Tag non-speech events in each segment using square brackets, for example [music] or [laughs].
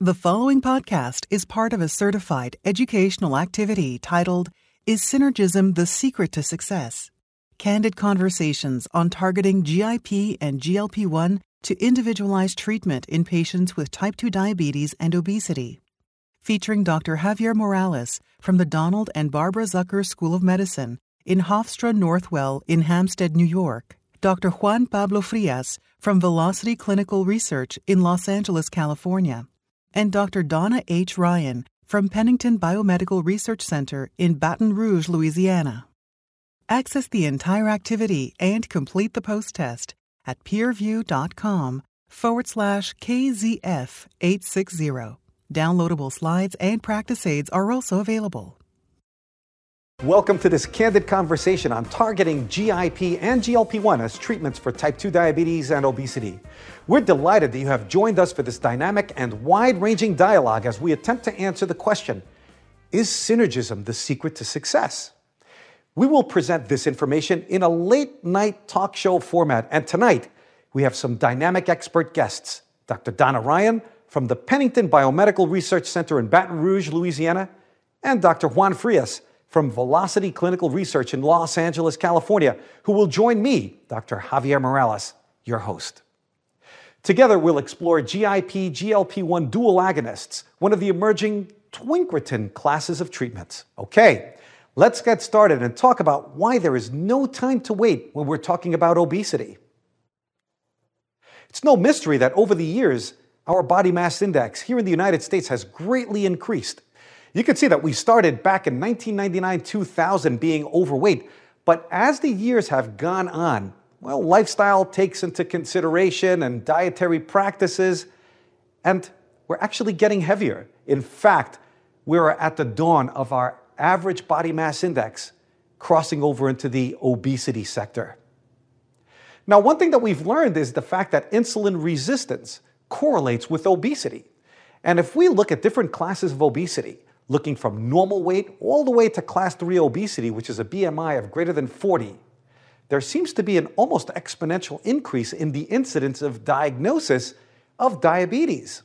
The following podcast is part of a certified educational activity titled Is Synergism the Secret to Success? Candid conversations on targeting GIP and GLP 1 to individualize treatment in patients with type 2 diabetes and obesity. Featuring Dr. Javier Morales from the Donald and Barbara Zucker School of Medicine in Hofstra Northwell in Hempstead, New York. Dr. Juan Pablo Frias from Velocity Clinical Research in Los Angeles, California and Dr. Donna H. Ryan from Pennington Biomedical Research Center in Baton Rouge, Louisiana. Access the entire activity and complete the post test at peerview.com forward slash KZF 860. Downloadable slides and practice aids are also available. Welcome to this candid conversation on targeting GIP and GLP 1 as treatments for type 2 diabetes and obesity. We're delighted that you have joined us for this dynamic and wide ranging dialogue as we attempt to answer the question Is synergism the secret to success? We will present this information in a late night talk show format, and tonight we have some dynamic expert guests Dr. Donna Ryan from the Pennington Biomedical Research Center in Baton Rouge, Louisiana, and Dr. Juan Frias from Velocity Clinical Research in Los Angeles, California, who will join me, Dr. Javier Morales, your host. Together, we'll explore GIP GLP 1 dual agonists, one of the emerging twincretin classes of treatments. Okay, let's get started and talk about why there is no time to wait when we're talking about obesity. It's no mystery that over the years, our body mass index here in the United States has greatly increased. You can see that we started back in 1999 2000 being overweight, but as the years have gone on, well, lifestyle takes into consideration and dietary practices, and we're actually getting heavier. In fact, we're at the dawn of our average body mass index crossing over into the obesity sector. Now, one thing that we've learned is the fact that insulin resistance correlates with obesity. And if we look at different classes of obesity, looking from normal weight all the way to class 3 obesity, which is a BMI of greater than 40, there seems to be an almost exponential increase in the incidence of diagnosis of diabetes.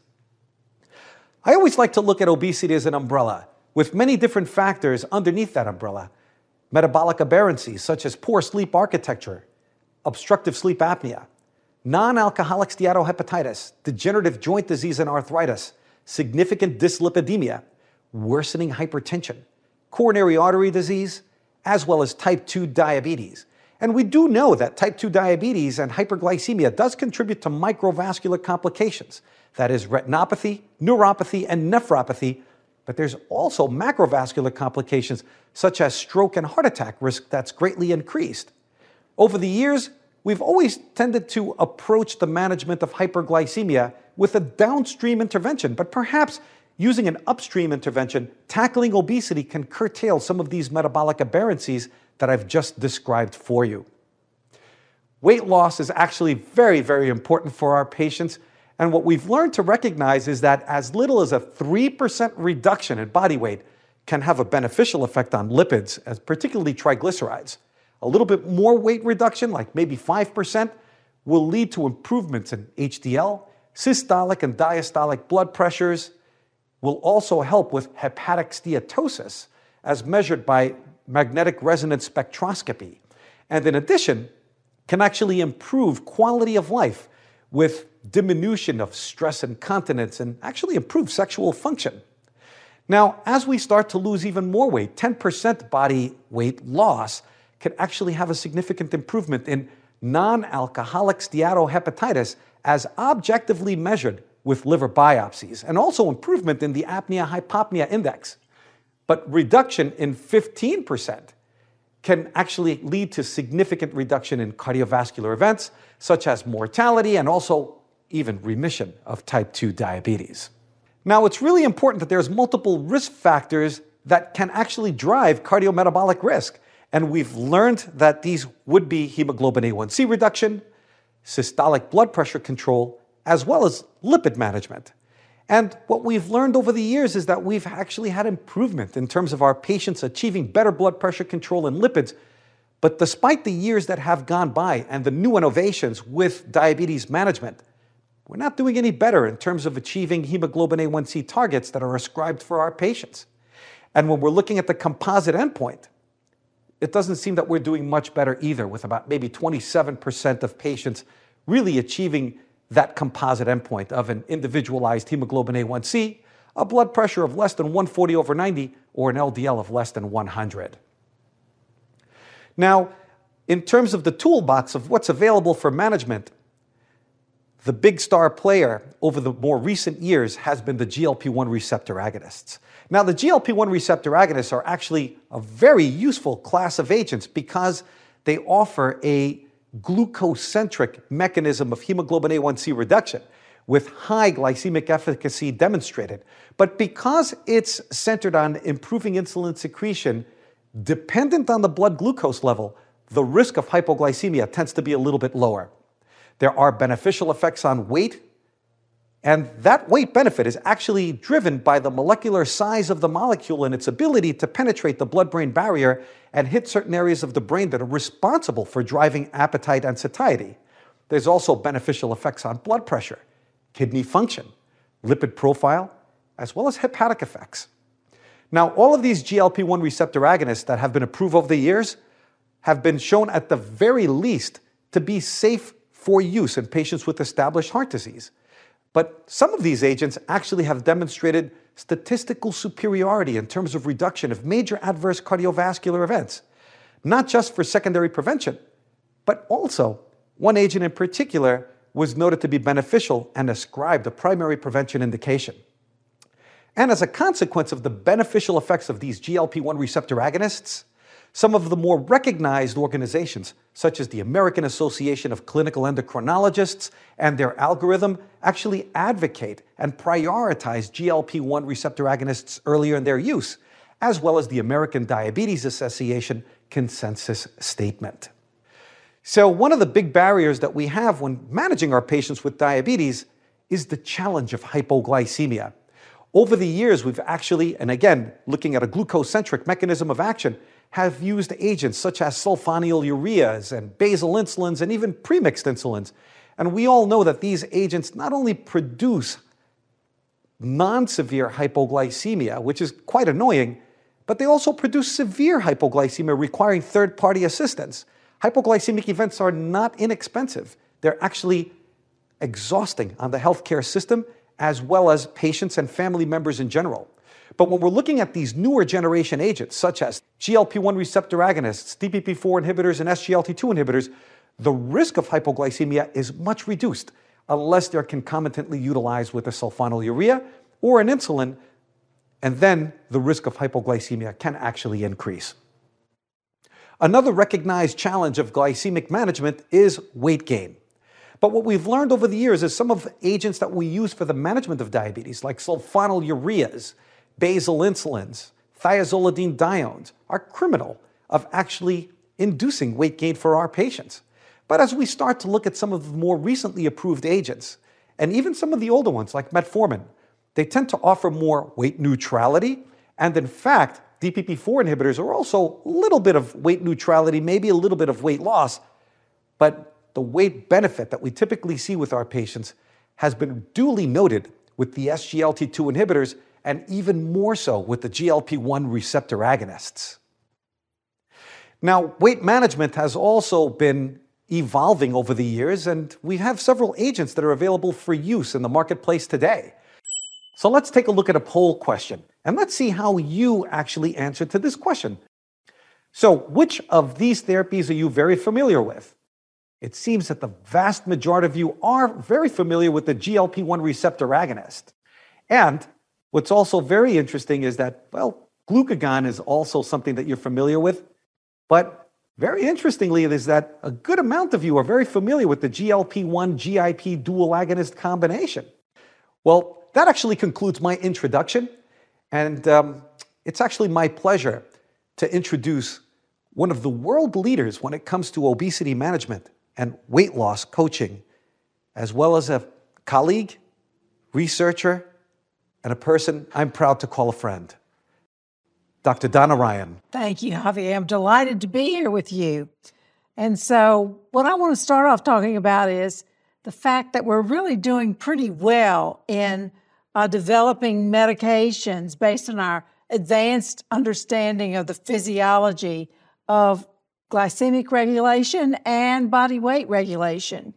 I always like to look at obesity as an umbrella, with many different factors underneath that umbrella. Metabolic aberrancies such as poor sleep architecture, obstructive sleep apnea, non alcoholic steatohepatitis, degenerative joint disease and arthritis, significant dyslipidemia, worsening hypertension, coronary artery disease, as well as type 2 diabetes. And we do know that type 2 diabetes and hyperglycemia does contribute to microvascular complications. That is retinopathy, neuropathy, and nephropathy. But there's also macrovascular complications such as stroke and heart attack risk that's greatly increased. Over the years, we've always tended to approach the management of hyperglycemia with a downstream intervention, but perhaps Using an upstream intervention, tackling obesity can curtail some of these metabolic aberrancies that I've just described for you. Weight loss is actually very, very important for our patients. And what we've learned to recognize is that as little as a 3% reduction in body weight can have a beneficial effect on lipids, as particularly triglycerides. A little bit more weight reduction, like maybe 5%, will lead to improvements in HDL, systolic and diastolic blood pressures, will also help with hepatic steatosis as measured by magnetic resonance spectroscopy. And in addition, can actually improve quality of life with diminution of stress incontinence and actually improve sexual function. Now, as we start to lose even more weight, 10% body weight loss can actually have a significant improvement in non alcoholic steatohepatitis as objectively measured with liver biopsies, and also improvement in the apnea hypopnea index. But reduction in 15% can actually lead to significant reduction in cardiovascular events, such as mortality and also even remission of type 2 diabetes. Now, it's really important that there's multiple risk factors that can actually drive cardiometabolic risk. And we've learned that these would be hemoglobin A1C reduction, systolic blood pressure control, as well as lipid management. And what we've learned over the years is that we've actually had improvement in terms of our patients achieving better blood pressure control and lipids. But despite the years that have gone by and the new innovations with diabetes management, we're not doing any better in terms of achieving hemoglobin A1C targets that are ascribed for our patients. And when we're looking at the composite endpoint, it doesn't seem that we're doing much better either, with about maybe 27% of patients really achieving that composite endpoint of an individualized hemoglobin A1C, a blood pressure of less than 140 over 90, or an LDL of less than 100. Now, in terms of the toolbox of what's available for management, the big star player over the more recent years has been the GLP 1 receptor agonists. Now, the GLP 1 receptor agonists are actually a very useful class of agents because they offer a glucocentric mechanism of hemoglobin A1C reduction with high glycemic efficacy demonstrated. But because it's centered on improving insulin secretion, dependent on the blood glucose level, the risk of hypoglycemia tends to be a little bit lower. There are beneficial effects on weight, and that weight benefit is actually driven by the molecular size of the molecule and its ability to penetrate the blood brain barrier and hit certain areas of the brain that are responsible for driving appetite and satiety. There's also beneficial effects on blood pressure, kidney function, lipid profile, as well as hepatic effects. Now, all of these GLP 1 receptor agonists that have been approved over the years have been shown at the very least to be safe for use in patients with established heart disease. But some of these agents actually have demonstrated statistical superiority in terms of reduction of major adverse cardiovascular events, not just for secondary prevention, but also one agent in particular was noted to be beneficial and ascribed a primary prevention indication. And as a consequence of the beneficial effects of these GLP 1 receptor agonists, some of the more recognized organizations, such as the American Association of Clinical Endocrinologists and their algorithm, actually advocate and prioritize GLP 1 receptor agonists earlier in their use, as well as the American Diabetes Association consensus statement. So, one of the big barriers that we have when managing our patients with diabetes is the challenge of hypoglycemia. Over the years, we've actually, and again, looking at a glucocentric mechanism of action, have used agents such as sulfonylureas and basal insulins and even premixed insulins. And we all know that these agents not only produce non severe hypoglycemia, which is quite annoying, but they also produce severe hypoglycemia requiring third party assistance. Hypoglycemic events are not inexpensive, they're actually exhausting on the healthcare system as well as patients and family members in general. But when we're looking at these newer generation agents, such as GLP 1 receptor agonists, DPP4 inhibitors, and SGLT2 inhibitors, the risk of hypoglycemia is much reduced unless they're concomitantly utilized with a sulfonylurea or an insulin, and then the risk of hypoglycemia can actually increase. Another recognized challenge of glycemic management is weight gain. But what we've learned over the years is some of the agents that we use for the management of diabetes, like sulfonylureas, basal insulins, thiazolidinediones are criminal of actually inducing weight gain for our patients. But as we start to look at some of the more recently approved agents, and even some of the older ones like metformin, they tend to offer more weight neutrality. And in fact, DPP4 inhibitors are also a little bit of weight neutrality, maybe a little bit of weight loss. But the weight benefit that we typically see with our patients has been duly noted with the SGLT2 inhibitors and even more so with the GLP 1 receptor agonists. Now, weight management has also been evolving over the years, and we have several agents that are available for use in the marketplace today. So let's take a look at a poll question, and let's see how you actually answer to this question. So, which of these therapies are you very familiar with? It seems that the vast majority of you are very familiar with the GLP 1 receptor agonist. And What's also very interesting is that, well, glucagon is also something that you're familiar with. But very interestingly, is that a good amount of you are very familiar with the GLP 1 GIP dual agonist combination. Well, that actually concludes my introduction. And um, it's actually my pleasure to introduce one of the world leaders when it comes to obesity management and weight loss coaching, as well as a colleague, researcher, and a person I'm proud to call a friend. Dr. Donna Ryan. Thank you, Javier. I'm delighted to be here with you. And so, what I want to start off talking about is the fact that we're really doing pretty well in uh, developing medications based on our advanced understanding of the physiology of glycemic regulation and body weight regulation.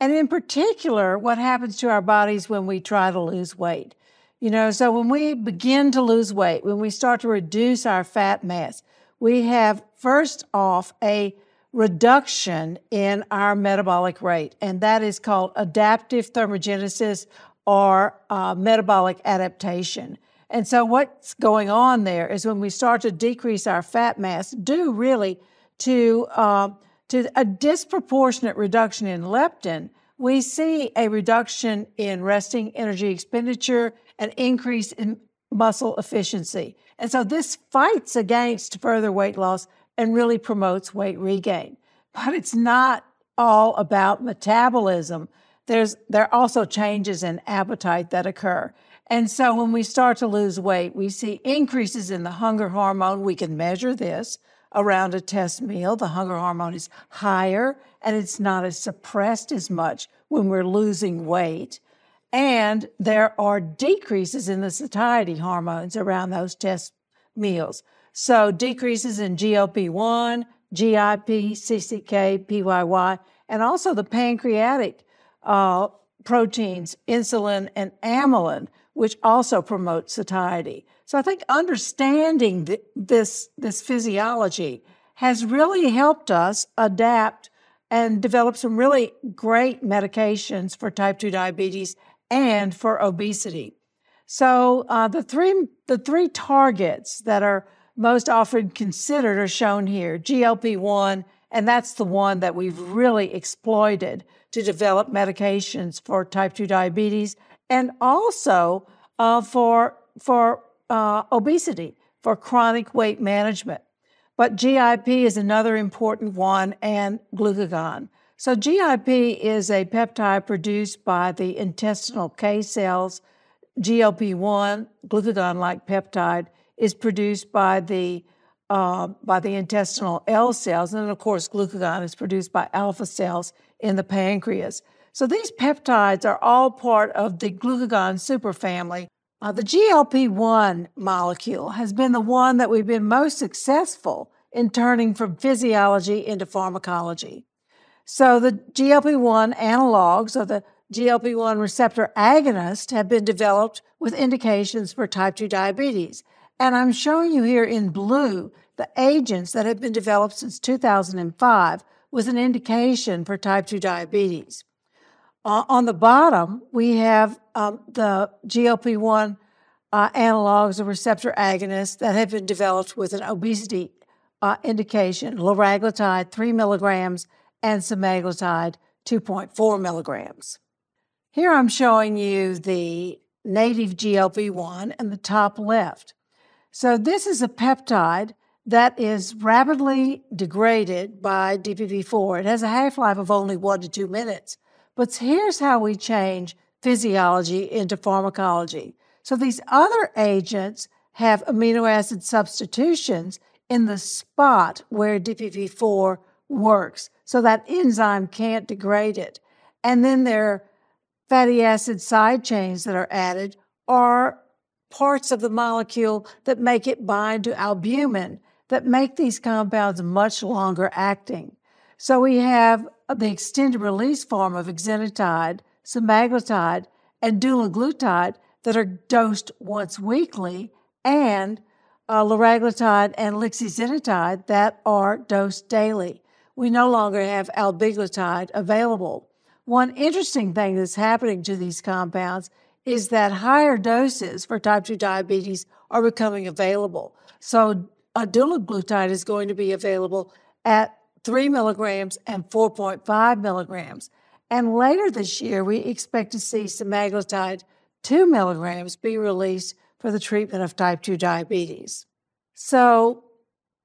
And in particular, what happens to our bodies when we try to lose weight. You know, so when we begin to lose weight, when we start to reduce our fat mass, we have first off a reduction in our metabolic rate, and that is called adaptive thermogenesis or uh, metabolic adaptation. And so, what's going on there is when we start to decrease our fat mass, due really to uh, to a disproportionate reduction in leptin, we see a reduction in resting energy expenditure, an increase in muscle efficiency. And so this fights against further weight loss and really promotes weight regain. But it's not all about metabolism. There's there are also changes in appetite that occur. And so when we start to lose weight, we see increases in the hunger hormone. We can measure this around a test meal. The hunger hormone is higher and it's not as suppressed as much when we're losing weight. And there are decreases in the satiety hormones around those test meals. So decreases in GLP-1, GIP, CCK, PYY, and also the pancreatic uh, proteins, insulin and amylin, which also promote satiety. So I think understanding th- this, this physiology has really helped us adapt and develop some really great medications for type 2 diabetes and for obesity. So uh, the three the three targets that are most often considered are shown here: GLP one, and that's the one that we've really exploited to develop medications for type 2 diabetes and also uh, for, for uh, obesity, for chronic weight management. But GIP is another important one, and glucagon. So, GIP is a peptide produced by the intestinal K cells. GLP 1, glucagon like peptide, is produced by the uh, by the intestinal L cells, and then of course glucagon is produced by alpha cells in the pancreas. So these peptides are all part of the glucagon superfamily. Uh, the GLP-1 molecule has been the one that we've been most successful in turning from physiology into pharmacology. So the GLP-1 analogs or the GLP-1 receptor agonists have been developed with indications for type 2 diabetes. And I'm showing you here in blue the agents that have been developed since 2005 with an indication for type 2 diabetes. Uh, on the bottom, we have um, the GLP 1 uh, analogs or receptor agonists that have been developed with an obesity uh, indication liraglutide 3 milligrams and semaglutide 2.4 milligrams. Here I'm showing you the native GLP 1 in the top left. So, this is a peptide that is rapidly degraded by DPP4. It has a half life of only one to two minutes. But here's how we change physiology into pharmacology. So these other agents have amino acid substitutions in the spot where DPP4 works. So that enzyme can't degrade it. And then there are fatty acid side chains that are added are parts of the molecule that make it bind to albumin that make these compounds much longer acting. So we have the extended release form of exenatide, semaglutide, and dulaglutide that are dosed once weekly, and uh, liraglutide and lixisenatide that are dosed daily. We no longer have albiglutide available. One interesting thing that's happening to these compounds is that higher doses for type 2 diabetes are becoming available. So a dulaglutide is going to be available at 3 milligrams and 4.5 milligrams. And later this year, we expect to see semaglutide 2 milligrams be released for the treatment of type 2 diabetes. So,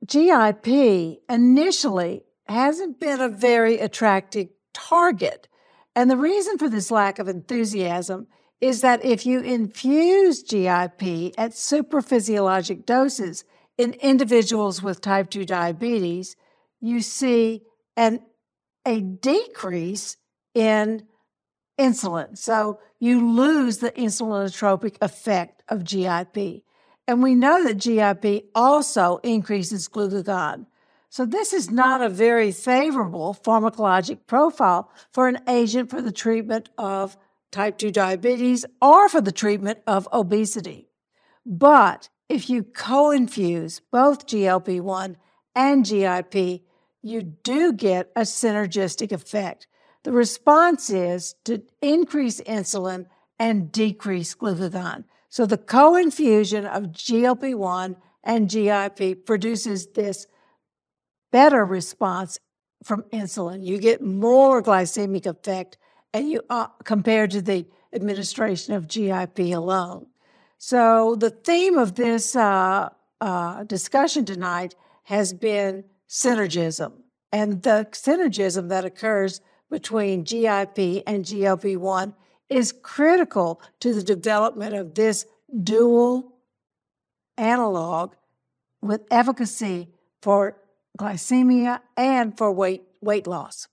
GIP initially hasn't been a very attractive target. And the reason for this lack of enthusiasm is that if you infuse GIP at supraphysiologic doses, in individuals with type 2 diabetes, you see an, a decrease in insulin. So you lose the insulinotropic effect of GIP. And we know that GIP also increases glucagon. So this is not a very favorable pharmacologic profile for an agent for the treatment of type 2 diabetes or for the treatment of obesity. But if you co-infuse both GLP-1 and GIP, you do get a synergistic effect. The response is to increase insulin and decrease glucagon. So the co-infusion of GLP-1 and GIP produces this better response from insulin. You get more glycemic effect and you uh, compared to the administration of GIP alone. So the theme of this uh, uh, discussion tonight has been synergism and the synergism that occurs between GIP and GLP 1 is critical to the development of this dual analog with efficacy for glycemia and for weight, weight loss.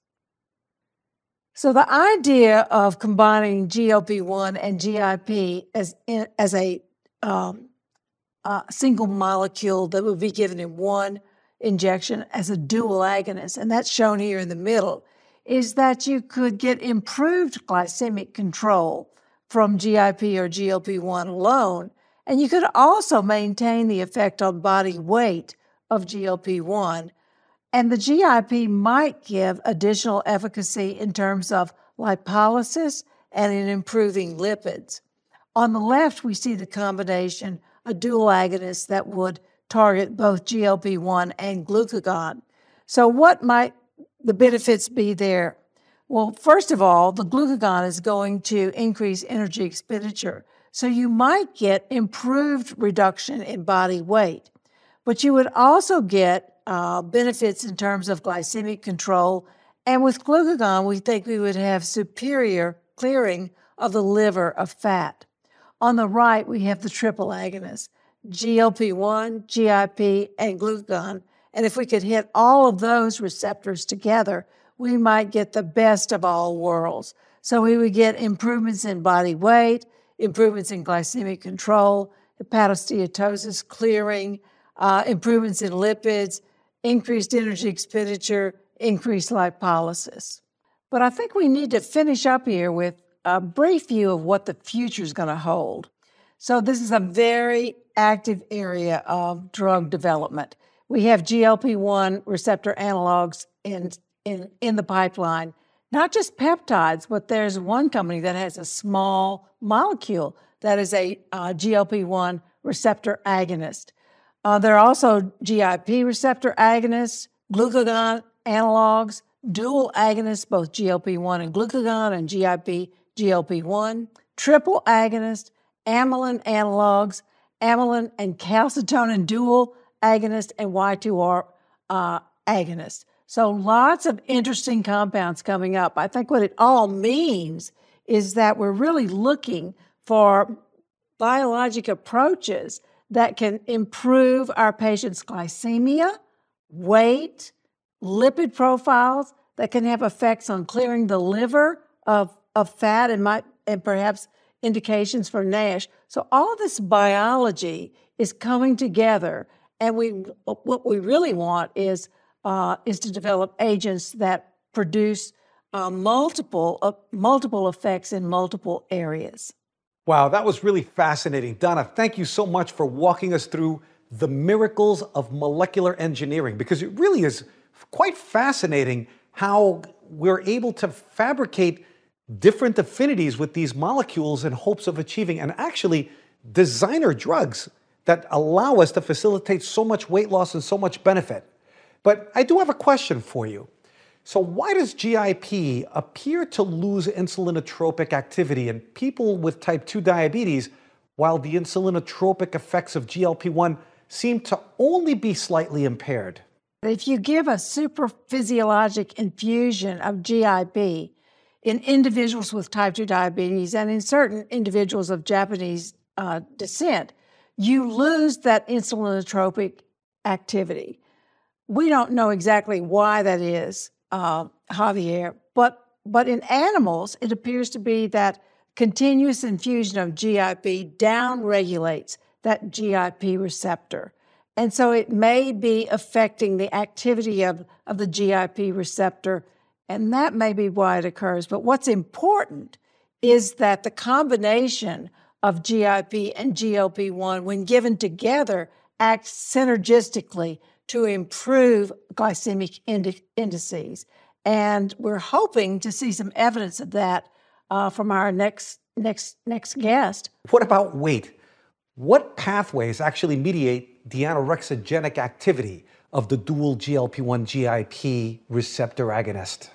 So, the idea of combining GLP 1 and GIP as, as a um, single molecule that would be given in one injection as a dual agonist, and that's shown here in the middle, is that you could get improved glycemic control from GIP or GLP 1 alone. And you could also maintain the effect on body weight of GLP 1. And the GIP might give additional efficacy in terms of lipolysis and in improving lipids. On the left, we see the combination, a dual agonist that would target both GLP 1 and glucagon. So, what might the benefits be there? Well, first of all, the glucagon is going to increase energy expenditure. So you might get improved reduction in body weight, but you would also get uh, benefits in terms of glycemic control. And with glucagon, we think we would have superior clearing of the liver of fat. On the right, we have the triple agonist GLP 1, GIP, and glucagon and if we could hit all of those receptors together, we might get the best of all worlds. So we would get improvements in body weight, improvements in glycemic control, hepatosteatosis clearing, uh, improvements in lipids, increased energy expenditure, increased lipolysis. But I think we need to finish up here with a brief view of what the future is going to hold. So, this is a very active area of drug development. We have GLP 1 receptor analogs in, in, in the pipeline, not just peptides, but there's one company that has a small molecule that is a uh, GLP 1 receptor agonist. Uh, there are also GIP receptor agonists, glucagon analogs, dual agonists, both GLP 1 and glucagon, and GIP GLP 1, triple agonist, amylin analogs, amylin and calcitonin dual agonist and Y2R uh, agonist. So lots of interesting compounds coming up. I think what it all means is that we're really looking for biologic approaches that can improve our patients' glycemia, weight, lipid profiles that can have effects on clearing the liver of, of fat and might and perhaps indications for NASH. So all this biology is coming together and we, what we really want is, uh, is to develop agents that produce uh, multiple, uh, multiple effects in multiple areas. Wow, that was really fascinating. Donna, thank you so much for walking us through the miracles of molecular engineering because it really is quite fascinating how we're able to fabricate different affinities with these molecules in hopes of achieving and actually designer drugs that allow us to facilitate so much weight loss and so much benefit. But I do have a question for you. So, why does GIP appear to lose insulinotropic activity in people with type 2 diabetes, while the insulinotropic effects of GLP 1 seem to only be slightly impaired? If you give a super physiologic infusion of GIP in individuals with type 2 diabetes and in certain individuals of Japanese uh, descent, you lose that insulinotropic activity. We don't know exactly why that is, uh, Javier, but but in animals, it appears to be that continuous infusion of GIP downregulates that GIP receptor. And so it may be affecting the activity of, of the GIP receptor, and that may be why it occurs. But what's important is that the combination of GIP and GLP 1, when given together, acts synergistically to improve glycemic indices. And we're hoping to see some evidence of that uh, from our next, next, next guest. What about weight? What pathways actually mediate the anorexigenic activity of the dual GLP 1 GIP receptor agonist?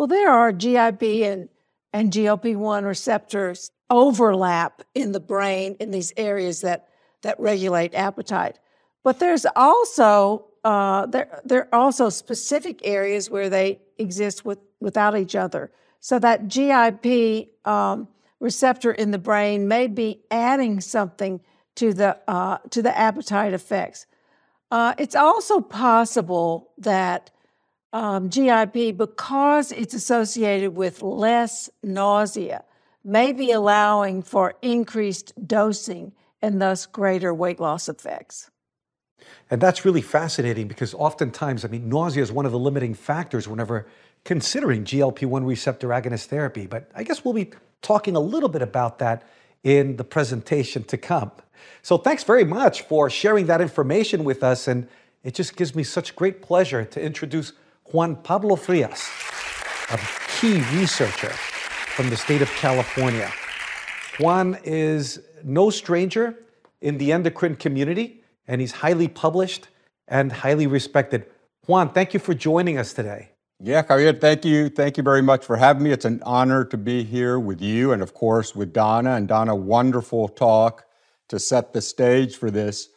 Well, there are GIP and, and GLP 1 receptors overlap in the brain in these areas that, that regulate appetite. But there's also uh, there there are also specific areas where they exist with, without each other. So that GIP um, receptor in the brain may be adding something to the uh, to the appetite effects. Uh, it's also possible that um, GIP, because it's associated with less nausea, maybe allowing for increased dosing and thus greater weight loss effects. And that's really fascinating because oftentimes, I mean, nausea is one of the limiting factors whenever considering GLP 1 receptor agonist therapy. But I guess we'll be talking a little bit about that in the presentation to come. So thanks very much for sharing that information with us. And it just gives me such great pleasure to introduce Juan Pablo Frias, a key researcher from the state of California. Juan is no stranger in the endocrine community, and he's highly published and highly respected. Juan, thank you for joining us today. Yeah, Javier, thank you. Thank you very much for having me. It's an honor to be here with you and, of course, with Donna. And Donna, wonderful talk to set the stage for this.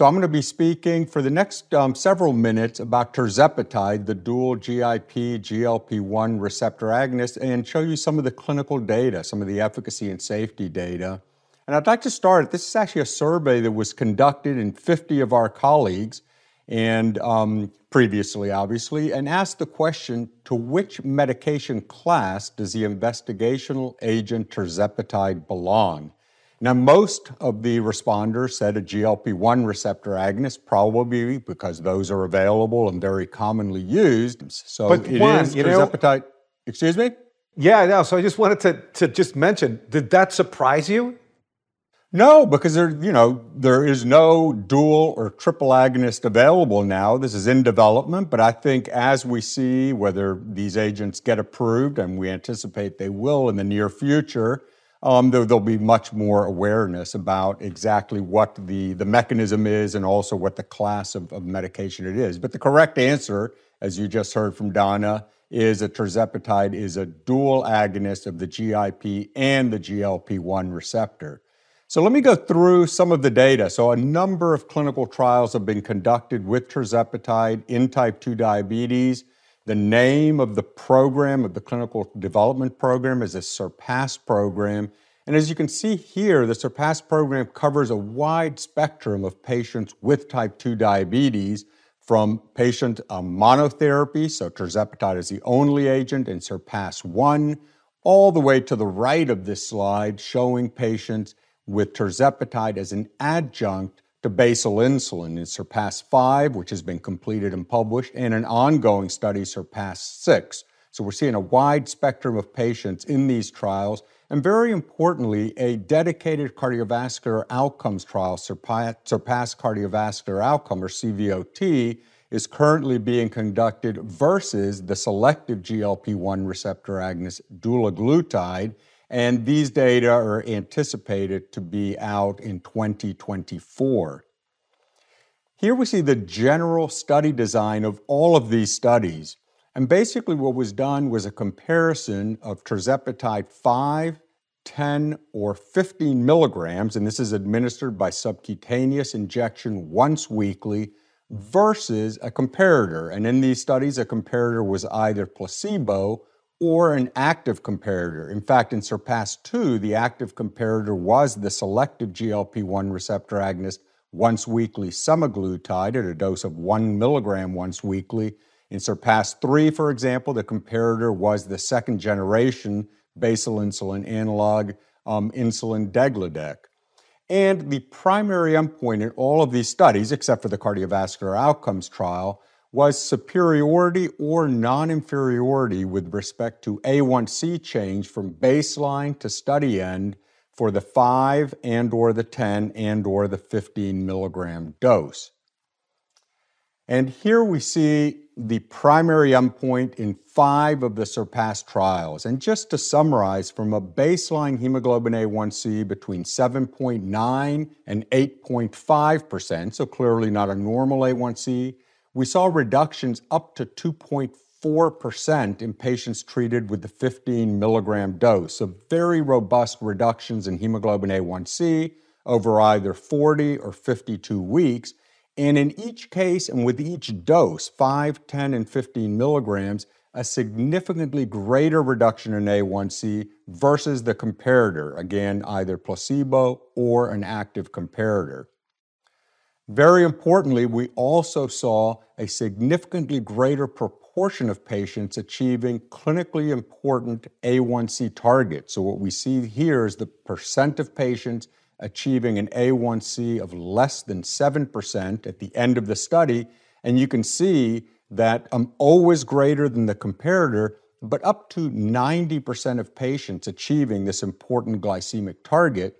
So I'm going to be speaking for the next um, several minutes about tirzepatide, the dual GIP GLP-1 receptor agonist, and show you some of the clinical data, some of the efficacy and safety data. And I'd like to start. This is actually a survey that was conducted in 50 of our colleagues, and um, previously, obviously, and asked the question: To which medication class does the investigational agent tirzepatide belong? Now, most of the responders said a GLP 1 receptor agonist, probably because those are available and very commonly used. So but it one, is you know, appetite. Excuse me? Yeah, no. So I just wanted to, to just mention did that surprise you? No, because there, you know, there is no dual or triple agonist available now. This is in development, but I think as we see whether these agents get approved, and we anticipate they will in the near future, um, there, will be much more awareness about exactly what the, the mechanism is and also what the class of, of medication it is. But the correct answer, as you just heard from Donna, is that tirzepatide is a dual agonist of the GIP and the GLP-1 receptor. So let me go through some of the data. So a number of clinical trials have been conducted with tirzepatide in type 2 diabetes. The name of the program, of the clinical development program, is a SURPASS program. And as you can see here, the SURPASS program covers a wide spectrum of patients with type 2 diabetes, from patient um, monotherapy, so tirzepatide is the only agent in SURPASS 1, all the way to the right of this slide, showing patients with tirzepatide as an adjunct to basal insulin in SURPASS 5, which has been completed and published, and an ongoing study, SURPASS 6. So we're seeing a wide spectrum of patients in these trials, and very importantly, a dedicated cardiovascular outcomes trial, SURPASS, Cardiovascular Outcome, or CVOT, is currently being conducted versus the selective GLP 1 receptor agonist dulaglutide and these data are anticipated to be out in 2024. Here we see the general study design of all of these studies. And basically, what was done was a comparison of tirzepatide 5, 10, or 15 milligrams, and this is administered by subcutaneous injection once weekly, versus a comparator. And in these studies, a comparator was either placebo or an active comparator. In fact, in SURPASS 2, the active comparator was the selective GLP 1 receptor agonist once weekly semaglutide at a dose of one milligram once weekly. In SURPASS 3, for example, the comparator was the second generation basal insulin analog, um, insulin degludec. And the primary endpoint in all of these studies, except for the cardiovascular outcomes trial, was superiority or non inferiority with respect to A1C change from baseline to study end for the 5 and or the 10 and or the 15 milligram dose. And here we see the primary endpoint in five of the SURPASS trials. And just to summarize, from a baseline hemoglobin A1C between 7.9 and 8.5%, so clearly not a normal A1C, we saw reductions up to 2.4% in patients treated with the 15 milligram dose. So, very robust reductions in hemoglobin A1C over either 40 or 52 weeks. And in each case and with each dose, 5, 10, and 15 milligrams, a significantly greater reduction in A1C versus the comparator, again, either placebo or an active comparator. Very importantly, we also saw a significantly greater proportion of patients achieving clinically important A1C targets. So, what we see here is the percent of patients achieving an A1C of less than 7% at the end of the study. And you can see that I'm always greater than the comparator, but up to 90% of patients achieving this important glycemic target.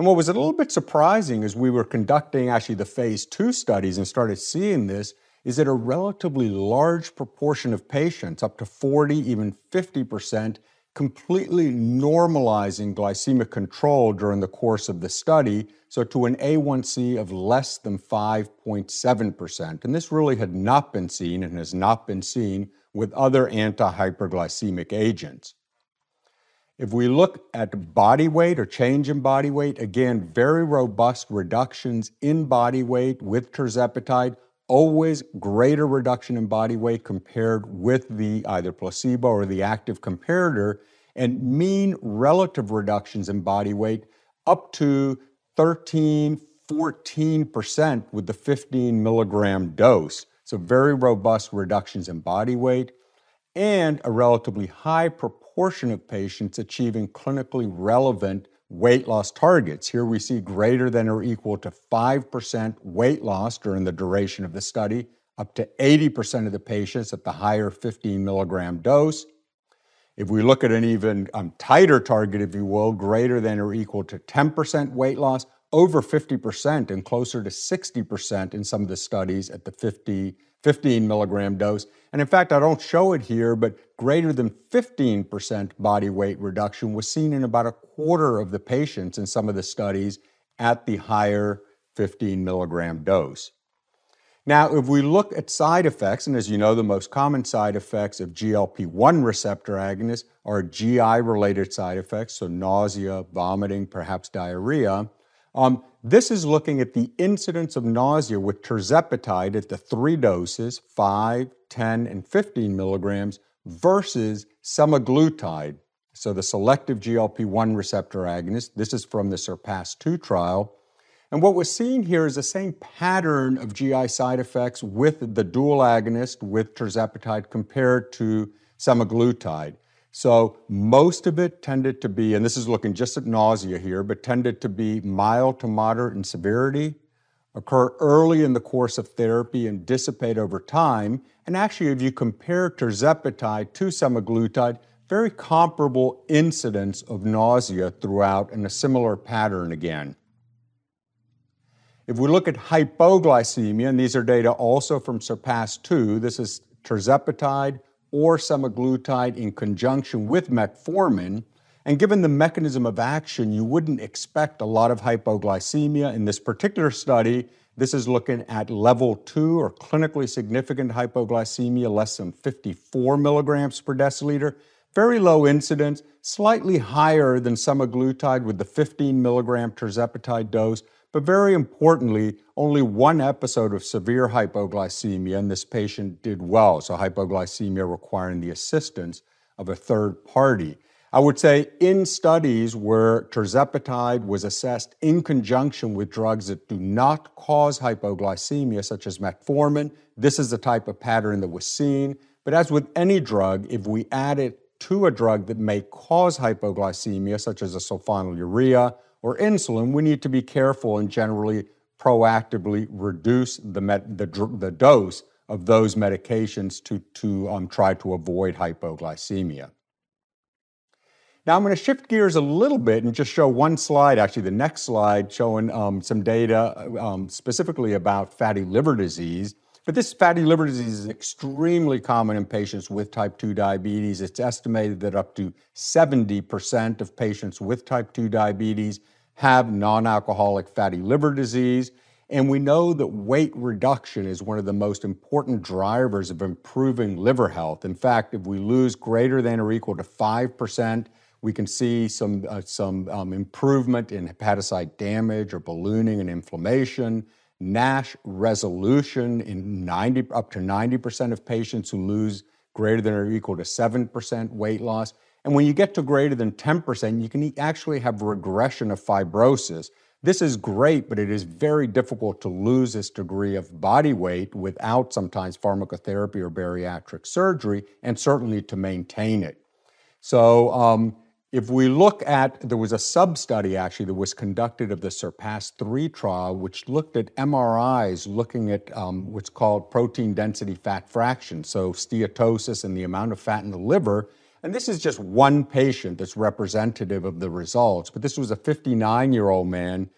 And what was a little bit surprising as we were conducting actually the phase two studies and started seeing this is that a relatively large proportion of patients, up to 40, even 50%, completely normalizing glycemic control during the course of the study, so to an A1C of less than 5.7%. And this really had not been seen and has not been seen with other anti hyperglycemic agents. If we look at body weight or change in body weight, again, very robust reductions in body weight with tirzepatide, always greater reduction in body weight compared with the either placebo or the active comparator, and mean relative reductions in body weight up to 13, 14% with the 15 milligram dose. So, very robust reductions in body weight and a relatively high proportion of patients achieving clinically relevant weight loss targets. Here we see greater than or equal to 5% weight loss during the duration of the study, up to 80% of the patients at the higher 15 milligram dose. If we look at an even um, tighter target, if you will, greater than or equal to 10% weight loss, over 50% and closer to 60% in some of the studies at the 50 15 milligram dose. And in fact, I don't show it here, but greater than 15% body weight reduction was seen in about a quarter of the patients in some of the studies at the higher 15 milligram dose. Now, if we look at side effects, and as you know, the most common side effects of GLP 1 receptor agonists are GI related side effects, so nausea, vomiting, perhaps diarrhea. Um, this is looking at the incidence of nausea with tirzepatide at the three doses, 5, 10, and 15 milligrams, versus semaglutide, so the selective GLP 1 receptor agonist. This is from the SURPASS 2 trial. And what we're seeing here is the same pattern of GI side effects with the dual agonist with tirzepatide compared to semaglutide. So most of it tended to be, and this is looking just at nausea here, but tended to be mild to moderate in severity, occur early in the course of therapy and dissipate over time. And actually, if you compare tirzepatide to semaglutide, very comparable incidence of nausea throughout and a similar pattern again. If we look at hypoglycemia, and these are data also from SURPASS 2, this is tirzepatide or semaglutide in conjunction with metformin. And given the mechanism of action, you wouldn't expect a lot of hypoglycemia. In this particular study, this is looking at level two or clinically significant hypoglycemia, less than 54 milligrams per deciliter. Very low incidence, slightly higher than semaglutide with the 15 milligram tirzepatide dose, but very importantly, only one episode of severe hypoglycemia, and this patient did well. So, hypoglycemia requiring the assistance of a third party. I would say in studies where tirzepatide was assessed in conjunction with drugs that do not cause hypoglycemia, such as metformin, this is the type of pattern that was seen. But as with any drug, if we add it to a drug that may cause hypoglycemia, such as a sulfonylurea or insulin, we need to be careful and generally proactively reduce the, met, the, the dose of those medications to, to um, try to avoid hypoglycemia. Now I'm going to shift gears a little bit and just show one slide, actually the next slide, showing um, some data um, specifically about fatty liver disease. But this fatty liver disease is extremely common in patients with type 2 diabetes. It's estimated that up to 70% of patients with type 2 diabetes have non alcoholic fatty liver disease. And we know that weight reduction is one of the most important drivers of improving liver health. In fact, if we lose greater than or equal to 5% we can see some, uh, some um, improvement in hepatocyte damage or ballooning and inflammation, NASH resolution in 90, up to 90% of patients who lose greater than or equal to 7% weight loss. And when you get to greater than 10%, you can actually have regression of fibrosis. This is great, but it is very difficult to lose this degree of body weight without sometimes pharmacotherapy or bariatric surgery, and certainly to maintain it. So, um, if we look at, there was a sub study actually that was conducted of the Surpass 3 trial, which looked at MRIs looking at um, what's called proton density fat fraction, so steatosis and the amount of fat in the liver. And this is just one patient that's representative of the results, but this was a 59 year old man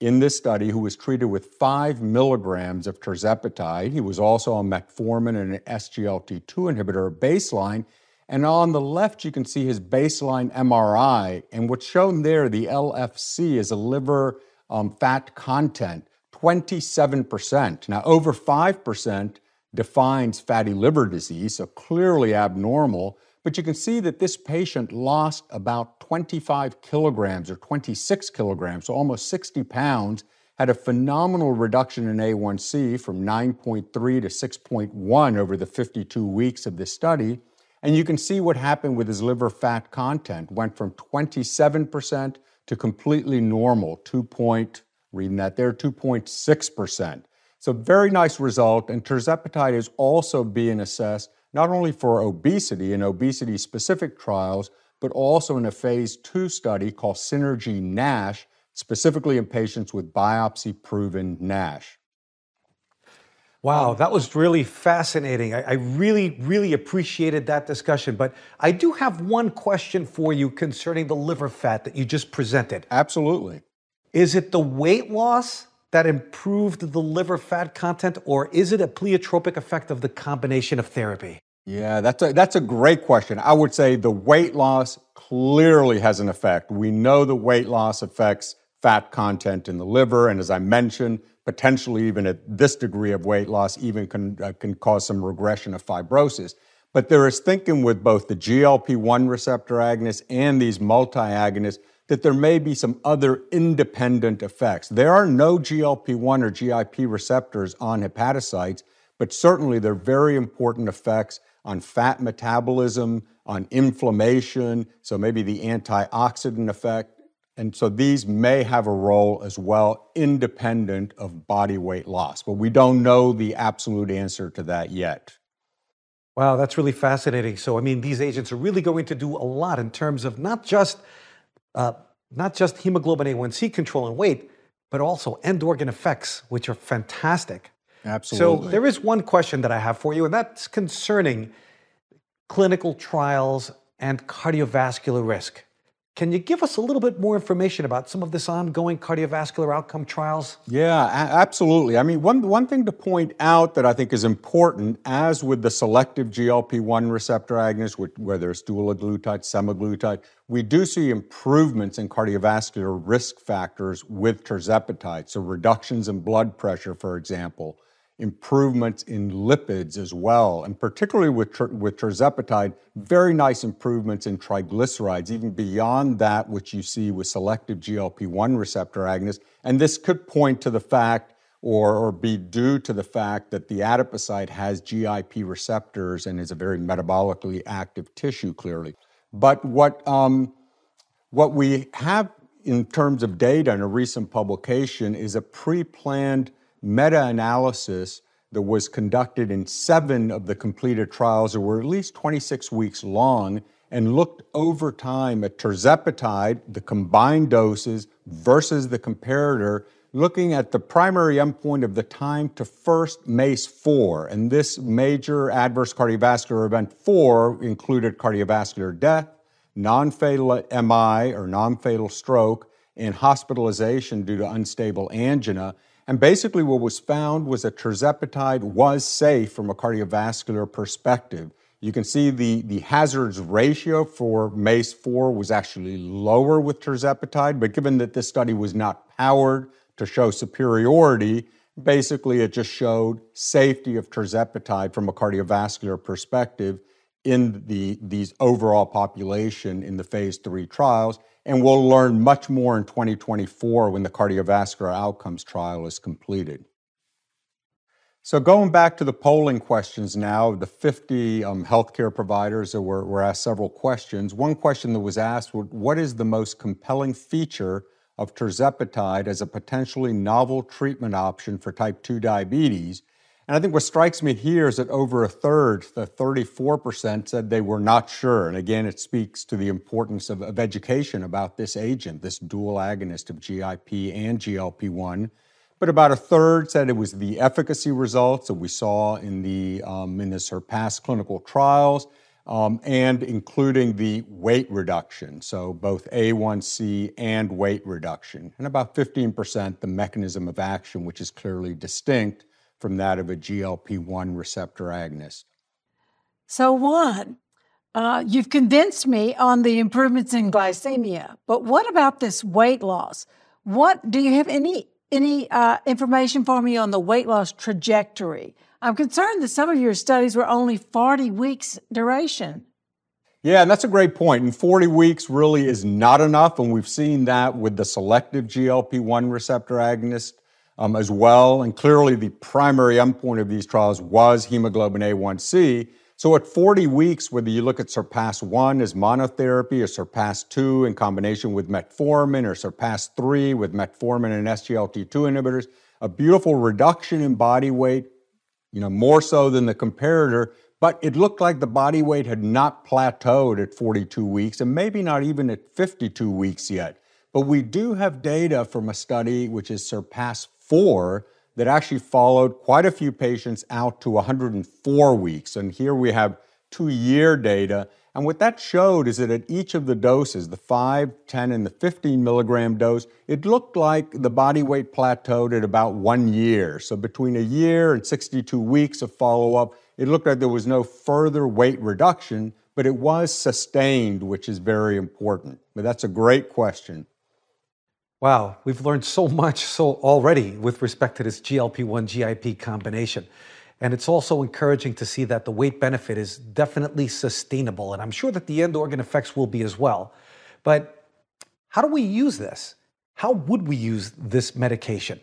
in this study who was treated with five milligrams of tirzepatide. He was also on metformin and an SGLT2 inhibitor baseline. And on the left, you can see his baseline MRI. And what's shown there, the LFC, is a liver um, fat content, 27%. Now, over 5% defines fatty liver disease, so clearly abnormal. But you can see that this patient lost about 25 kilograms or 26 kilograms, so almost 60 pounds, had a phenomenal reduction in A1C from 9.3 to 6.1 over the 52 weeks of this study. And you can see what happened with his liver fat content. Went from 27% to completely normal, 2 point, reading that there, 2.6%. So very nice result. And tirzepatide is also being assessed not only for obesity and obesity specific trials, but also in a phase two study called Synergy NASH, specifically in patients with biopsy proven NASH. Wow, um, that was really fascinating. I, I, really, really appreciated that discussion. But I do have one question for you concerning the liver fat that you just presented. Absolutely. Is it the weight loss that improved the liver fat content, or is it a pleiotropic effect of the combination of therapy? Yeah, that's a, that's a great question. I would say the weight loss clearly has an effect. We know the weight loss affects fat content in the liver, and as I mentioned, potentially even at this degree of weight loss, even can, uh, can cause some regression of fibrosis. But there is thinking with both the GLP 1 receptor agonists and these multi agonists that there may be some other independent effects. There are no GLP 1 or GIP receptors on hepatocytes, but certainly there are very important effects on fat metabolism, on inflammation, so maybe the antioxidant effect, and so these may have a role as well, independent of body weight loss. But we don't know the absolute answer to that yet. Wow, that's really fascinating. So, I mean, these agents are really going to do a lot in terms of not just uh, not just hemoglobin A1C control and weight, but also end organ effects, which are fantastic. Absolutely. So, there is one question that I have for you, and that's concerning clinical trials and cardiovascular risk. Can you give us a little bit more information about some of this ongoing cardiovascular outcome trials? Yeah, absolutely. I mean, one, one thing to point out that I think is important, as with the selective GLP 1 receptor agonists, whether it's dulaglutide, semaglutide, we do see improvements in cardiovascular risk factors with tirzepatide. So, reductions in blood pressure, for example, improvements in lipids as well, and particularly with, with tirzepatide, very nice improvements in triglycerides, even beyond that which you see with selective GLP-1 receptor agonists. And this could point to the fact or, or be due to the fact that the adipocyte has GIP receptors and is a very metabolically active tissue, clearly. But what, um, what we have in terms of data in a recent publication is a pre planned meta analysis that was conducted in seven of the completed trials that were at least 26 weeks long and looked over time at tirzepatide, the combined doses versus the comparator, looking at the primary endpoint of the time to first MACE4. And this major adverse cardiovascular event 4 included cardiovascular death, non fatal MI or non fatal stroke, and hospitalization due to unstable angina. And basically, what was found was that tirzepatide was safe from a cardiovascular perspective. You can see the, the hazards ratio for MACE4 was actually lower with tirzepatide, but given that this study was not powered to show superiority, basically it just showed safety of tirzepatide from a cardiovascular perspective in the, these overall population in the phase three trials. And we'll learn much more in 2024 when the cardiovascular outcomes trial is completed. So, going back to the polling questions now, the 50 um, healthcare providers that were, were asked several questions. One question that was asked was What is the most compelling feature of tirzepatide as a potentially novel treatment option for type 2 diabetes? And I think what strikes me here is that over a third, the 34%, said they were not sure. And again, it speaks to the importance of, of education about this agent, this dual agonist of GIP and GLP 1. But about a third said it was the efficacy results that we saw in the, um, in the SURPASS clinical trials. Um, and including the weight reduction, so both A1C and weight reduction, and about 15% the mechanism of action, which is clearly distinct from that of a GLP 1 receptor agonist. So, Juan, uh, you've convinced me on the improvements in glycemia, but what about this weight loss? What do you have any any uh, information for me on the weight loss trajectory? I'm concerned that some of your studies were only 40 weeks duration. Yeah, and that's a great point. And 40 weeks really is not enough. And we've seen that with the selective GLP 1 receptor agonist Um, as well. And clearly, the primary endpoint of these trials was hemoglobin A1C. So at 40 weeks, whether you look at Surpass 1 as monotherapy or Surpass 2 in combination with metformin or Surpass 3 with metformin and SGLT2 inhibitors, a beautiful reduction in body weight, you know, more so than the comparator, but it looked like the body weight had not plateaued at 42 weeks and maybe not even at 52 weeks yet. But we do have data from a study which is Surpass four that actually followed quite a few patients out to 104 weeks. And here we have two year data. And what that showed is that at each of the doses, the 5, 10, and the 15 milligram dose, it looked like the body weight plateaued at about one year. So between a year and 62 weeks of follow up, it looked like there was no further weight reduction, but it was sustained, which is very important. But that's a great question. Wow, we've learned so much so already with respect to this GLP-1 GIP combination. And it's also encouraging to see that the weight benefit is definitely sustainable. And I'm sure that the end organ effects will be as well. But how do we use this? How would we use this medication?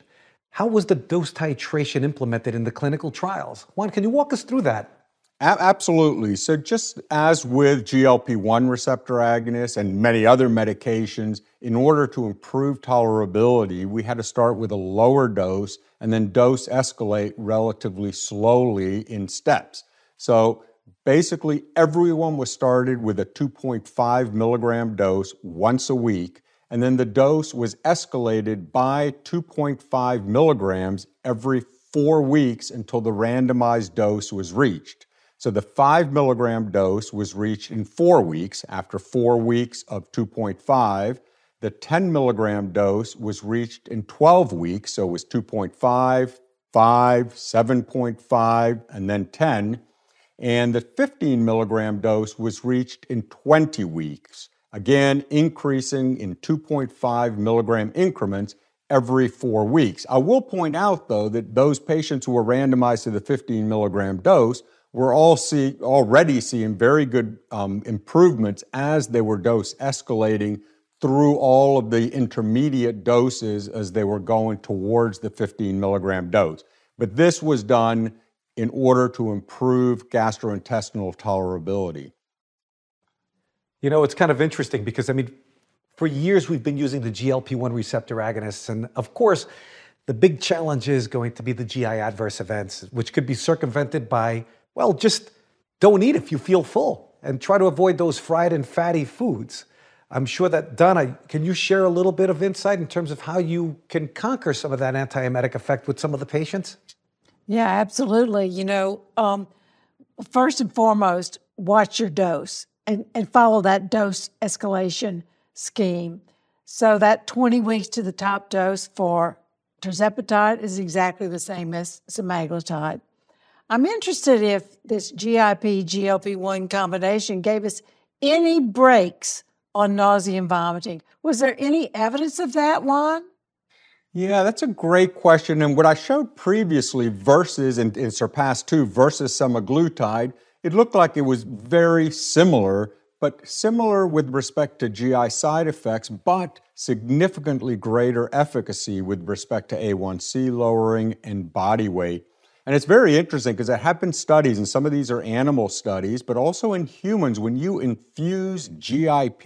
How was the dose titration implemented in the clinical trials? Juan, can you walk us through that? Absolutely. So, just as with GLP 1 receptor agonists and many other medications, in order to improve tolerability, we had to start with a lower dose and then dose escalate relatively slowly in steps. So, basically, everyone was started with a 2.5 milligram dose once a week. And then the dose was escalated by 2.5 milligrams every four weeks until the randomized dose was reached. So the five milligram dose was reached in four weeks after four weeks of 2.5. The 10 milligram dose was reached in 12 weeks, so it was 2.5, 5, 7.5, and then 10. And the 15 milligram dose was reached in 20 weeks, again, increasing in 2.5 milligram increments every four weeks. I will point out, though, that those patients who were randomized to the 15 milligram dose we're all see, already seeing very good um, improvements as they were dose escalating through all of the intermediate doses as they were going towards the 15 milligram dose. But this was done in order to improve gastrointestinal tolerability. You know, it's kind of interesting because, I mean, for years we've been using the GLP 1 receptor agonists. And of course, the big challenge is going to be the GI adverse events, which could be circumvented by, well, just don't eat if you feel full and try to avoid those fried and fatty foods. I'm sure that, Donna, can you share a little bit of insight in terms of how you can conquer some of that antiemetic effect with some of the patients? Yeah, absolutely. You know, um, first and foremost, watch your dose and, and follow that dose escalation scheme. So that 20 weeks to the top dose for tirzepatide is exactly the same as semaglutide. I'm interested if this GIP GLP 1 combination gave us any breaks on nausea and vomiting. Was there any evidence of that, Juan? Yeah, that's a great question. And what I showed previously versus in, in Surpass 2 versus semaglutide, it looked like it was very similar, but similar with respect to GI side effects, but significantly greater efficacy with respect to A1C lowering and body weight. And it's very interesting because there have been studies, and some of these are animal studies, but also in humans, when you infuse GIP,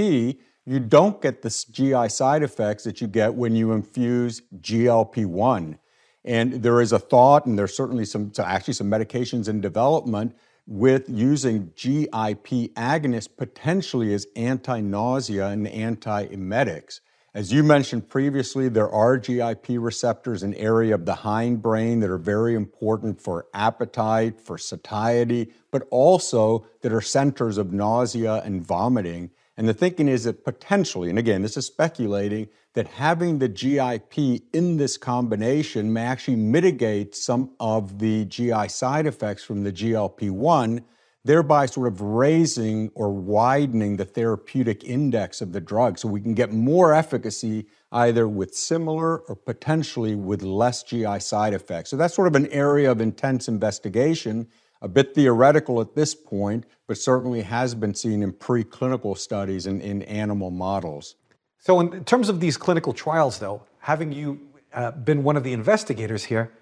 you don't get the GI side effects that you get when you infuse GLP 1. And there is a thought, and there's certainly some, actually some medications in development with using GIP agonists potentially as anti nausea and anti emetics. As you mentioned previously, there are GIP receptors in area of the hindbrain that are very important for appetite, for satiety, but also that are centers of nausea and vomiting. And the thinking is that potentially, and again, this is speculating, that having the GIP in this combination may actually mitigate some of the GI side effects from the GLP 1 thereby sort of raising or widening the therapeutic index of the drug so we can get more efficacy either with similar or potentially with less GI side effects. So that's sort of an area of intense investigation, a bit theoretical at this point, but certainly has been seen in preclinical studies and in, animal models. So, in terms of these clinical trials, though, having you uh, been one of the investigators here,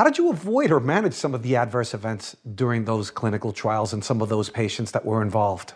how did you avoid or manage some of the adverse events during those clinical trials and some of those patients that were involved?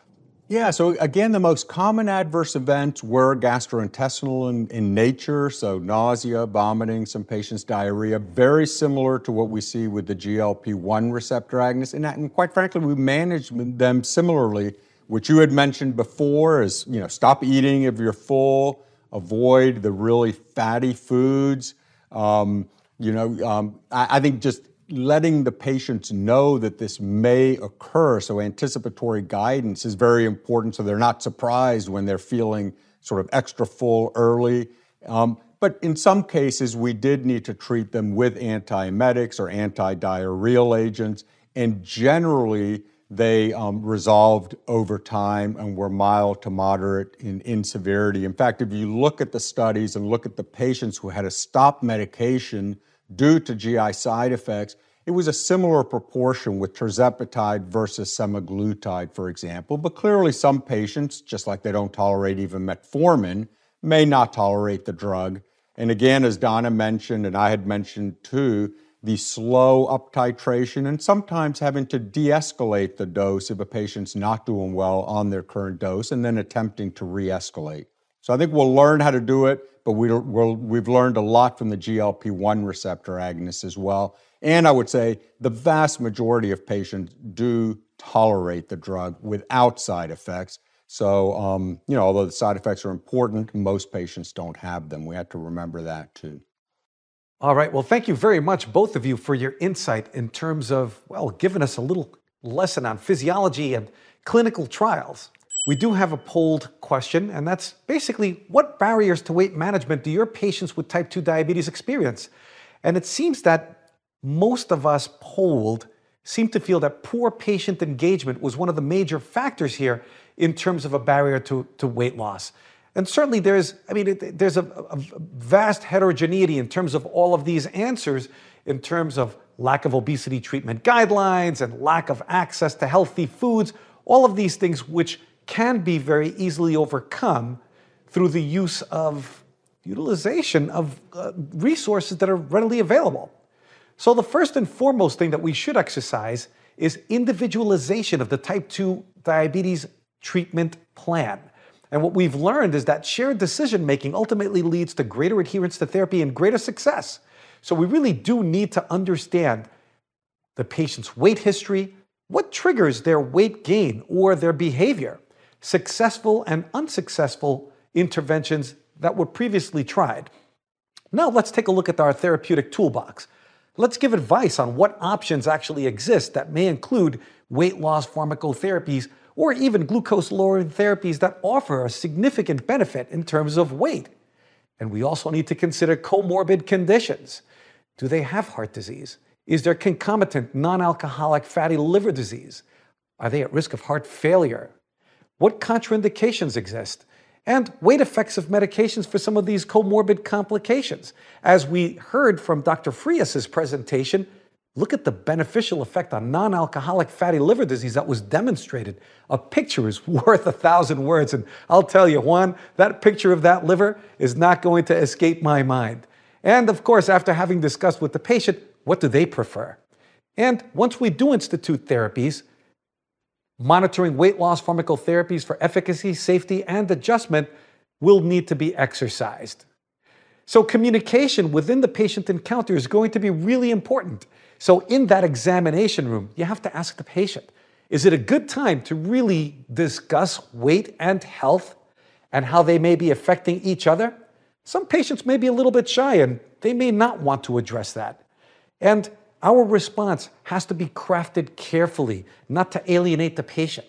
Yeah, so again, the most common adverse events were gastrointestinal in, in, nature, so nausea, vomiting, some patients' diarrhea, very similar to what we see with the GLP 1 receptor agonist. And, and quite frankly, we managed them similarly, which you had mentioned before is, you know, stop eating if you're full, avoid the really fatty foods. Um, you know, um, I, I think just letting the patients know that this may occur, so anticipatory guidance is very important so they're not surprised when they're feeling sort of extra full early. Um, but in some cases, we did need to treat them with antiemetics or anti-diarrheal agents, and generally they um, resolved over time and were mild to moderate in, in severity. In fact, if you look at the studies and look at the patients who had to stop medication due to GI side effects, it was a similar proportion with tirzepatide versus semaglutide, for example. But clearly, some patients, just like they don't tolerate even metformin, may not tolerate the drug. And again, as Donna mentioned, and I had mentioned too, the slow up titration and sometimes having to de escalate the dose if a patient's not doing well on their current dose and then attempting to re escalate. So I think we'll learn how to do it, but we we have learned a lot from the GLP 1 receptor agonists as well. And I would say the vast majority of patients do tolerate the drug without side effects. So, um, you know, although the side effects are important, most patients don't have them. We have to remember that too. All right. Well, thank you very much, both of you, for your insight in terms of, well, giving us a little lesson on physiology and clinical trials. We do have a polled question, and that's basically what barriers to weight management do your patients with type 2 diabetes experience? And it seems that most of us polled seem to feel that poor patient engagement was one of the major factors here in terms of a barrier to, to weight loss. And certainly there's, I mean, there's a, a vast heterogeneity in terms of all of these answers, in terms of lack of obesity treatment guidelines and lack of access to healthy foods, all of these things which can be very easily overcome through the use of utilization of uh, resources that are readily available. So, the first and foremost thing that we should exercise is individualization of the type 2 diabetes treatment plan. And what we've learned is that shared decision making ultimately leads to greater adherence to therapy and greater success. So we really do need to understand the patient's weight history, what triggers their weight gain or their behavior, successful and unsuccessful interventions that were previously tried. Now let's take a look at our therapeutic toolbox. Let's give advice on what options actually exist that may include weight loss pharmacotherapies or even glucose lowering therapies that offer a significant benefit in terms of weight. And we also need to consider comorbid conditions. Do they have heart disease? Is there concomitant non alcoholic fatty liver disease? Are they at risk of heart failure? What contraindications exist? And weight effects of medications for some of these comorbid complications. As we heard from Dr. Frias's presentation, Look at the beneficial effect on non alcoholic fatty liver disease that was demonstrated. A picture is [laughs] worth a thousand words. And I'll tell you, Juan, that picture of that liver is not going to escape my mind. And of course, after having discussed with the patient, what do they prefer? And once we do institute therapies, monitoring weight loss pharmacotherapies for efficacy, safety, and adjustment will need to be exercised. So, communication within the patient encounter is going to be really important. So, in that examination room, you have to ask the patient is it a good time to really discuss weight and health and how they may be affecting each other? Some patients may be a little bit shy and they may not want to address that. And our response has to be crafted carefully, not to alienate the patient.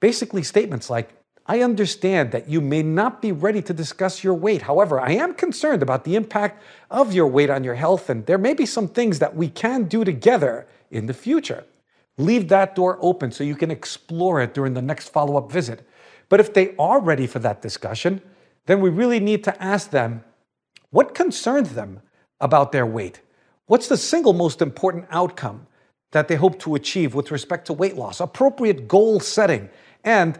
Basically, statements like, I understand that you may not be ready to discuss your weight. However, I am concerned about the impact of your weight on your health, and there may be some things that we can do together in the future. Leave that door open so you can explore it during the next follow up visit. But if they are ready for that discussion, then we really need to ask them what concerns them about their weight? What's the single most important outcome that they hope to achieve with respect to weight loss? Appropriate goal setting and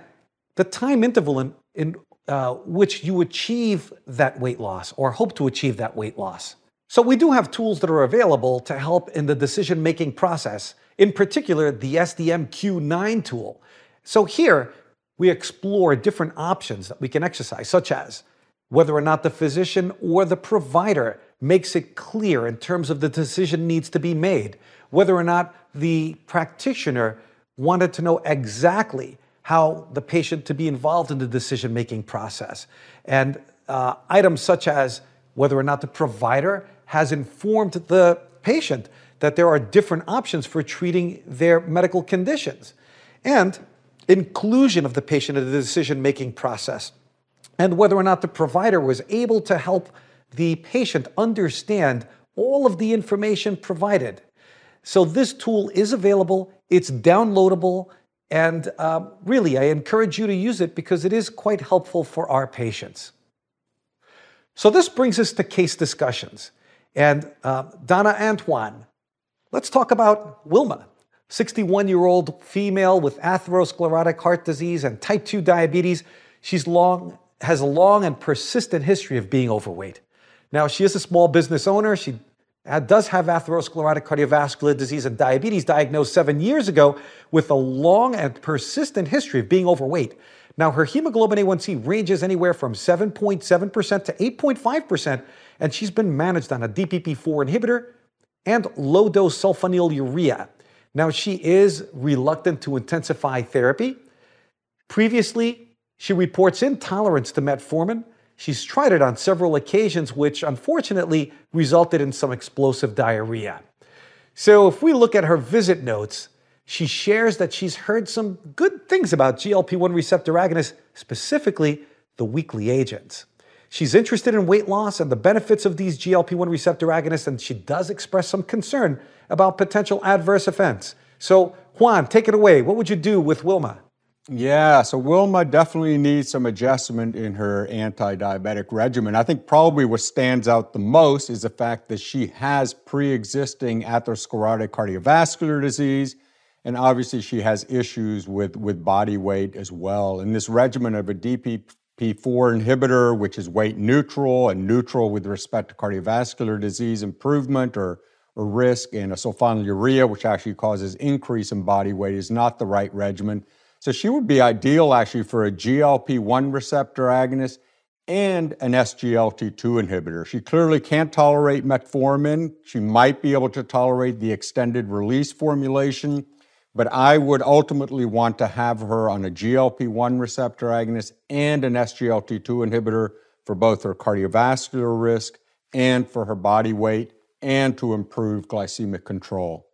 the time interval in, in uh, which you achieve that weight loss or hope to achieve that weight loss. So, we do have tools that are available to help in the decision making process, in particular, the SDM Q9 tool. So, here we explore different options that we can exercise, such as whether or not the physician or the provider makes it clear in terms of the decision needs to be made, whether or not the practitioner wanted to know exactly how the patient to be involved in the decision making process. And uh, items such as whether or not the provider has informed the patient that there are different options for treating their medical conditions, and inclusion of the patient in the decision making process, and whether or not the provider was able to help the patient understand all of the information provided. So, this tool is available, it's downloadable, and um, really, I encourage you to use it because it is quite helpful for our patients. So, this brings us to case discussions. And uh, Donna Antoine, let's talk about Wilma, 61 year old female with atherosclerotic heart disease and type 2 diabetes. She's long, has a long and persistent history of being overweight. Now, she is a small business owner. She does have atherosclerotic cardiovascular disease and diabetes diagnosed seven years ago with a long and persistent history of being overweight. Now, her hemoglobin A1C ranges anywhere from 7.7% to 8.5%, and she's been managed on a DPP4 inhibitor and low dose sulfonylurea. Now, she is reluctant to intensify therapy. Previously, she reports intolerance to metformin She's tried it on several occasions, which unfortunately resulted in some explosive diarrhea. So, if we look at her visit notes, she shares that she's heard some good things about GLP 1 receptor agonists, specifically the weekly agents. She's interested in weight loss and the benefits of these GLP 1 receptor agonists, and she does express some concern about potential adverse events. So, Juan, take it away. What would you do with Wilma? Yeah, so Wilma definitely needs some adjustment in her anti diabetic regimen. I think probably what stands out the most is the fact that she has pre existing atherosclerotic cardiovascular disease, and obviously she has issues with, with body weight as well. And this regimen of a DPP4 inhibitor, which is weight neutral and neutral with respect to cardiovascular disease improvement or, or risk, and a sulfonylurea, which actually causes increase in body weight, is not the right regimen. So she would be ideal actually for a GLP 1 receptor agonist and an SGLT2 inhibitor. She clearly can't tolerate metformin. She might be able to tolerate the extended release formulation, but I would ultimately want to have her on a GLP 1 receptor agonist and an SGLT2 inhibitor for both her cardiovascular risk and for her body weight and to improve glycemic control.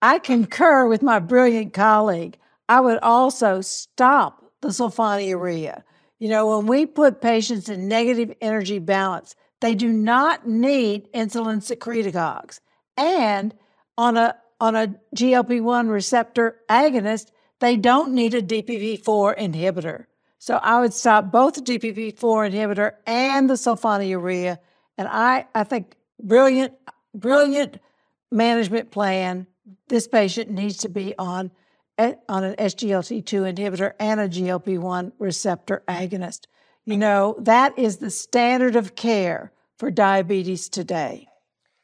I concur with my brilliant colleague. I would also stop the sulfonylurea. You know, when we put patients in negative energy balance, they do not need insulin secretagogues. And on a on a GLP-1 receptor agonist, they don't need a DPP-4 inhibitor. So I would stop both the DPP-4 inhibitor and the sulfonylurea. And I, I think brilliant, brilliant management plan. This patient needs to be on on an SGLT2 inhibitor and a GLP1 receptor agonist. You know, that is the standard of care for diabetes today.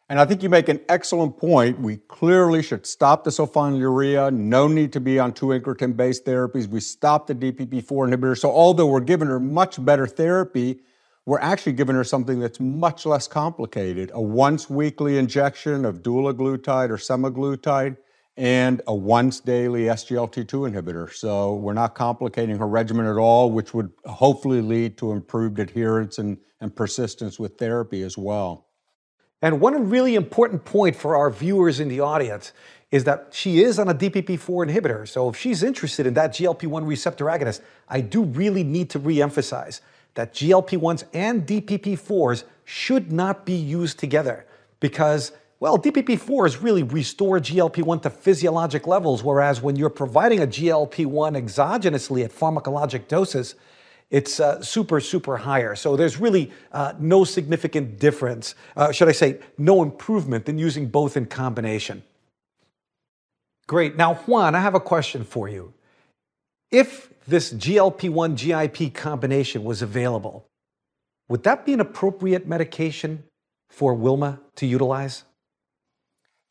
And I think you make an excellent point. We clearly should stop the sulfonylurea. No need to be on two incretin based therapies. We stop the DPP4 inhibitor. So, although we're giving her much better therapy, we're actually giving her something that's much less complicated a once weekly injection of dulaglutide or semaglutide and a once daily SGLT2 inhibitor. So we're not complicating her regimen at all, which would hopefully lead to improved adherence and, and persistence with therapy as well. And one really important point for our viewers in the audience is that she is on a DPP4 inhibitor. So if she's interested in that GLP1 receptor agonist, I do really need to reemphasize that GLP1s and DPP4s should not be used together because well, DPP4s really restore GLP1 to physiologic levels, whereas when you're providing a GLP1 exogenously at pharmacologic doses, it's uh, super, super higher. So there's really uh, no significant difference, uh, should I say, no improvement in using both in combination. Great. Now, Juan, I have a question for you. If this GLP 1 GIP combination was available, would that be an appropriate medication for Wilma to utilize?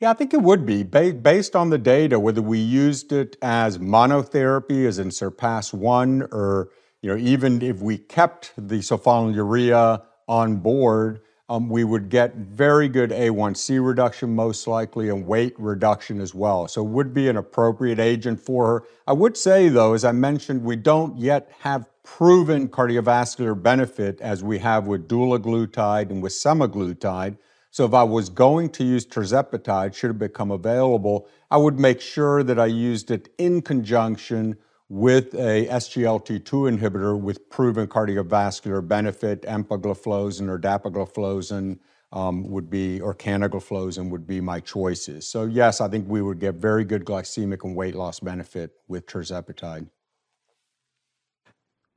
Yeah, I think it would be based on the data, whether we used it as monotherapy, as in Surpass One, or you know, even if we kept the sulfonylurea on board, um, we would get very good A1C reduction, most likely, and weight reduction as well. So, would be an appropriate agent for her. I would say, though, as I mentioned, we don't yet have proven cardiovascular benefit as we have with dulaglutide and with semaglutide. So if I was going to use tirzepatide, should it become available, I would make sure that I used it in conjunction with a SGLT2 inhibitor with proven cardiovascular benefit, empagliflozin or dapagliflozin um, would be, or canagliflozin would be my choices. So yes, I think we would get very good glycemic and weight loss benefit with tirzepatide.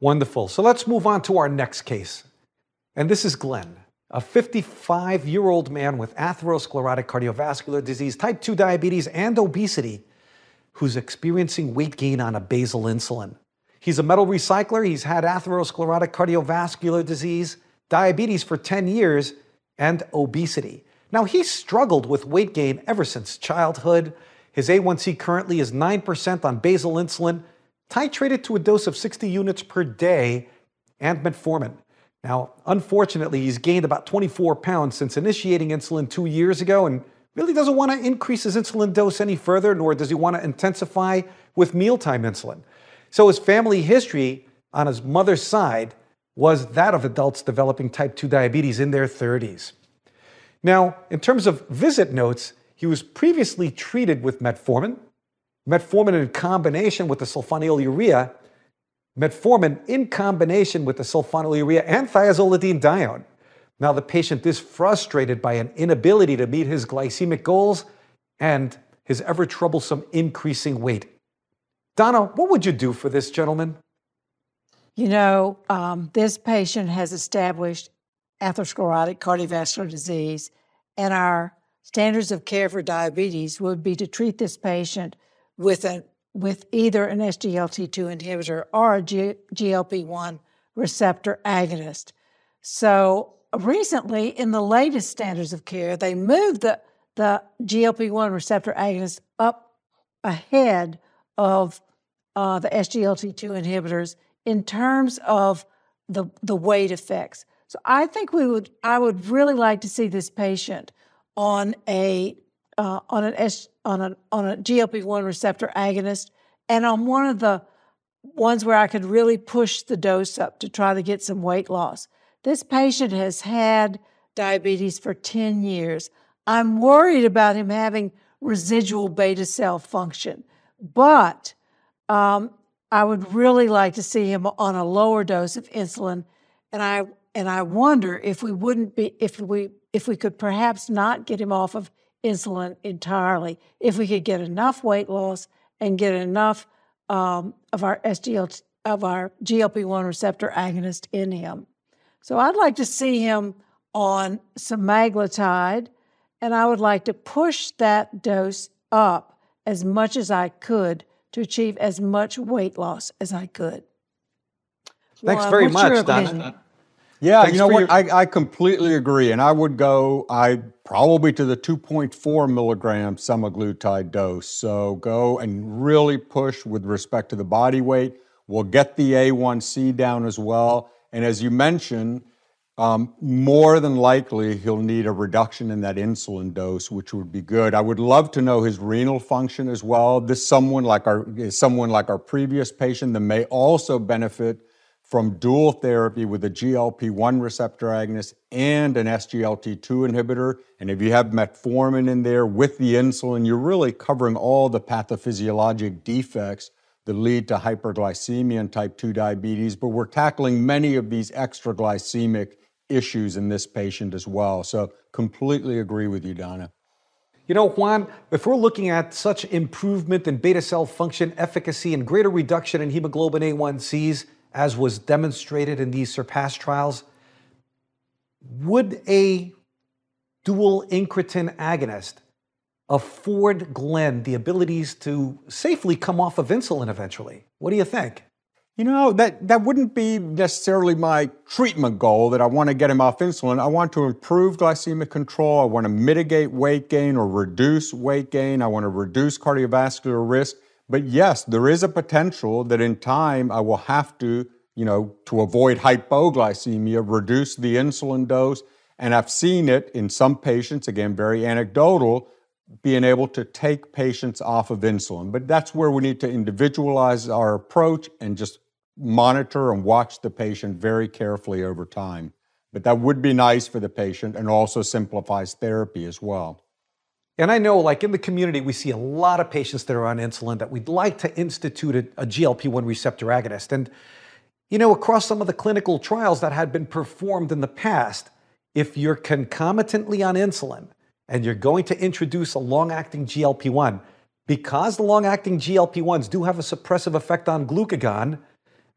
Wonderful. So let's move on to our next case. And this is Glenn a 55 year old man with atherosclerotic cardiovascular disease, type 2 diabetes, and obesity who's experiencing weight gain on a basal insulin. He's a metal recycler. He's had atherosclerotic cardiovascular disease, diabetes for 10 years, and obesity. Now, he's struggled with weight gain ever since childhood. His A1C currently is 9% on basal insulin, titrated to a dose of 60 units per day, and metformin. Now, unfortunately, he's gained about 24 pounds since initiating insulin two years ago and really doesn't want to increase his insulin dose any further, nor does he want to intensify with mealtime insulin. So his family history on his mother's side was that of adults developing type 2 diabetes in their 30s. Now, in terms of visit notes, he was previously treated with metformin, metformin in combination with the sulfonylurea, metformin in combination with the sulfonylurea and thiazolidinedione. Now, the patient is frustrated by an inability to meet his glycemic goals and his ever troublesome increasing weight. Donna, what would you do for this gentleman? You know, um, this patient has established atherosclerotic cardiovascular disease, and our standards of care for diabetes would be to treat this patient with an with either an SGLT2 inhibitor or a GLP1 receptor agonist. So recently, in the latest standards of care, they moved the, the GLP1 receptor agonist up ahead of uh, the SGLT2 inhibitors in terms of the, the weight effects. So I think we would, I would really like to see this patient on a uh, on an S, on a on a GLP-1 receptor agonist and on one of the ones where I could really push the dose up to try to get some weight loss. This patient has had diabetes for 10 years. I'm worried about him having residual beta cell function, but um, I would really like to see him on a lower dose of insulin, and I and I wonder if we wouldn't be if we if we could perhaps not get him off of insulin entirely, if we could get enough weight loss and get enough um, of our SGL of our GLP-1 receptor agonist in him. So I'd like to see him on semaglutide, and I would like to push that dose up as much as I could to achieve as much weight loss as I could. Thanks well, very much, Donna. Yeah, Thanks you know what? Your... I, I completely agree. And I would go, I probably to the 2.4 milligram semaglutide dose. So go and really push with respect to the body weight. We'll get the A1C down as well. And as you mentioned, um, more than likely he'll need a reduction in that insulin dose, which would be good. I would love to know his renal function as well. This someone like our someone like our previous patient that may also benefit from dual therapy with a GLP-1 receptor agonist and an SGLT2 inhibitor. And if you have metformin in there with the insulin, you're really covering all the pathophysiologic defects that lead to hyperglycemia and type 2 diabetes. But we're tackling many of these extra glycemic issues in this patient as well. So completely agree with you, Donna. You know, Juan, if we're looking at such improvement in beta cell function, efficacy, and greater reduction in hemoglobin A1Cs, as was demonstrated in these SURPASS trials, would a dual incretin agonist afford Glenn the abilities to safely come off of insulin eventually? What do you think? You know, that, that wouldn't be necessarily my treatment goal that I want to get him off insulin. I want to improve glycemic control. I want to mitigate weight gain or reduce weight gain. I want to reduce cardiovascular risk. But yes, there is a potential that in time I will have to, you know, to avoid hypoglycemia, reduce the insulin dose. And I've seen it in some patients, again, very anecdotal, being able to take patients off of insulin. But that's where we need to individualize our approach and just monitor and watch the patient very carefully over time. But that would be nice for the patient and also simplifies therapy as well. And I know, like in the community, we see a lot of patients that are on insulin that we'd like to institute a, a GLP 1 receptor agonist. And, you know, across some of the clinical trials that had been performed in the past, if you're concomitantly on insulin and you're going to introduce a long acting GLP 1, because the long acting GLP 1s do have a suppressive effect on glucagon,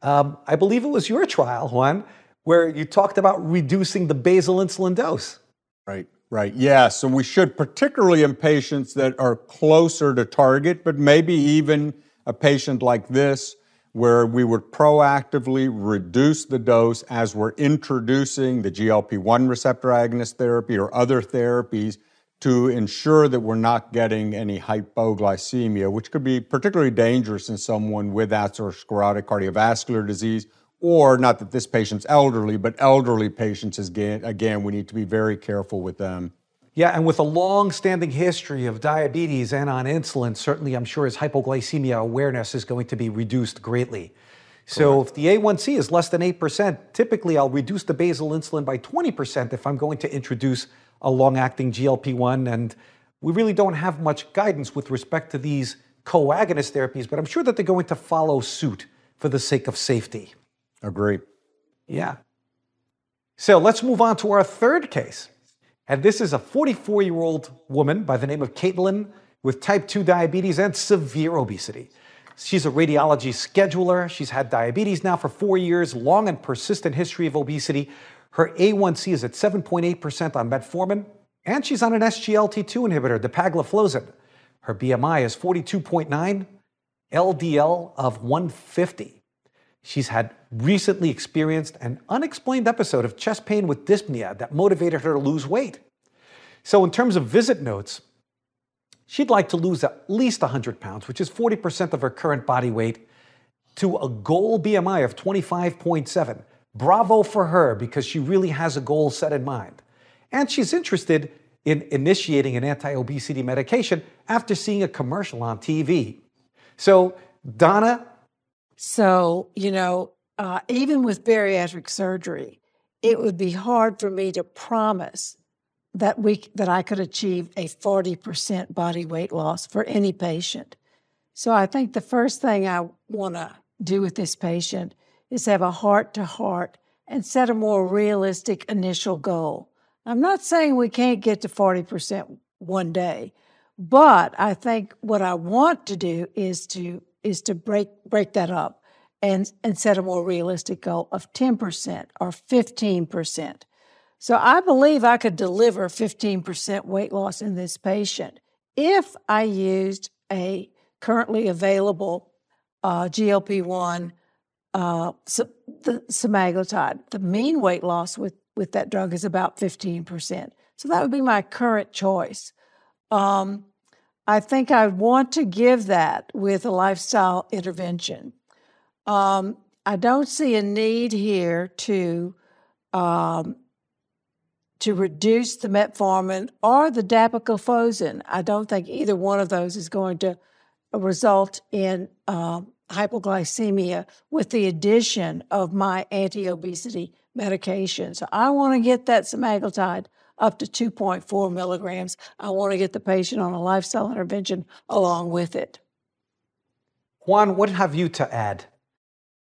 um, I believe it was your trial, Juan, where you talked about reducing the basal insulin dose. Right. Right. Yeah. So we should, particularly in patients that are closer to target, but maybe even a patient like this, where we would proactively reduce the dose as we're introducing the GLP 1 receptor agonist therapy or other therapies to ensure that we're not getting any hypoglycemia, which could be particularly dangerous in someone with atherosclerotic cardiovascular disease or not that this patient's elderly, but elderly patients, again, again, we need to be very careful with them. Yeah, and with a long standing history of diabetes and on insulin, certainly I'm sure his hypoglycemia awareness is going to be reduced greatly. So Correct. if the A1C is less than 8%, typically I'll reduce the basal insulin by 20% if I'm going to introduce a long acting GLP 1. And we really don't have much guidance with respect to these co-agonist therapies, but I'm sure that they're going to follow suit for the sake of safety. Agree. Yeah. So let's move on to our third case. And this is a 44 year old woman by the name of Caitlin with type 2 diabetes and severe obesity. She's a radiology scheduler. She's had diabetes now for four years, long and persistent history of obesity. Her A1C is at 7.8% on metformin, and she's on an SGLT2 inhibitor, dapagliflozin. Her BMI is 42.9, LDL of 150. She's had recently experienced an unexplained episode of chest pain with dyspnea that motivated her to lose weight. So, in terms of visit notes, she'd like to lose at least 100 pounds, which is 40% of her current body weight. to a goal BMI of 25.7. Bravo for her because she really has a goal set in mind. And she's interested in initiating an anti obesity medication after seeing a commercial on TV. So, Donna? So, you know, uh, even with bariatric surgery, it would be hard for me to promise that we that I could achieve a 40% body weight loss for any patient. So I think the first thing I want to do with this patient is have a heart to heart and set a more realistic initial goal. I'm not saying we can't get to 40% one day, but I think what I want to do is to is to break break that up and and set a more realistic goal of 10% or 15%. So I believe I could deliver 15% weight loss in this patient if I used a currently available uh, GLP 1 uh, the semaglutide. The mean weight loss with, with that drug is about 15%. So that would be my current choice. Um, I think I want to give that with a lifestyle intervention. Um, I don't see a need here to um, to reduce the metformin or the dapagliflozin. I don't think either one of those is going to result in uh, hypoglycemia with the addition of my anti-obesity medication. So I want to get that semaglutide up to 2.4 milligrams. I want to get the patient on a lifestyle intervention along with it. Juan, what have you to add?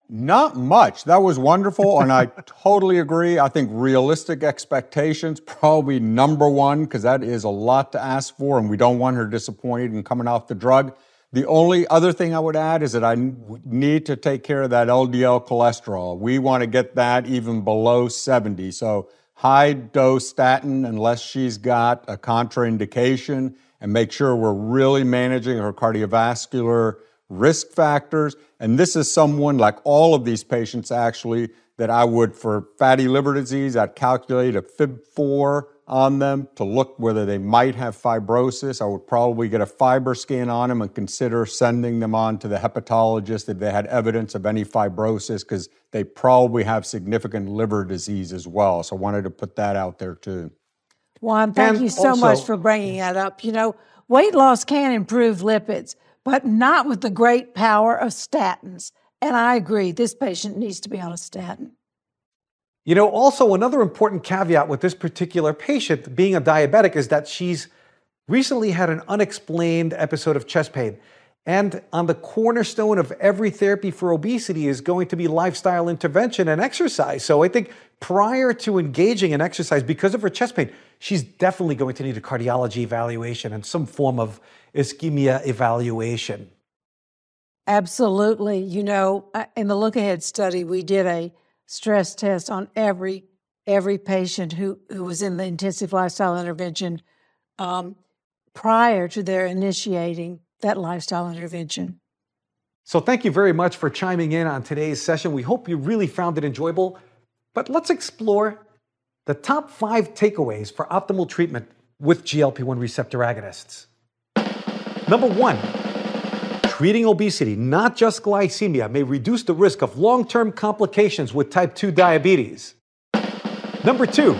Not much. That was wonderful, and I [laughs] totally agree. I think realistic expectations probably number one because that is a lot to ask for, and we don't want her disappointed and coming off the drug. The only other thing I would add is that I need to take care of that LDL cholesterol. We want to get that even below 70. So high dose statin unless she's got a contraindication, and make sure we're really managing her cardiovascular risk factors. And this is someone like all of these patients actually that I would, for fatty liver disease, I'd calculate a FIB4 on them to look whether they might have fibrosis. I would probably get a FibroScan on them and consider sending them on to the hepatologist if they had evidence of any fibrosis because they probably have significant liver disease as well. So I wanted to put that out there too. Juan, thank and you so also, much for bringing that up. You know, weight loss can improve lipids, but not with the great power of statins. And I agree, this patient needs to be on a statin. You know, also another important caveat with this particular patient being a diabetic is that she's recently had an unexplained episode of chest pain. And on the cornerstone of every therapy for obesity is going to be lifestyle intervention and exercise. So I think prior to engaging in exercise, because of her chest pain, she's definitely going to need a cardiology evaluation and some form of ischemia evaluation. Absolutely. You know, in the look ahead study, we did a stress test on every every patient who, who was in the intensive lifestyle intervention um, prior to their initiating that lifestyle intervention. So, thank you very much for chiming in on today's session. We hope you really found it enjoyable. But let's explore the top five takeaways for optimal treatment with GLP 1 receptor agonists. Number one, treating obesity, not just glycemia, may reduce the risk of long term complications with type 2 diabetes. Number two,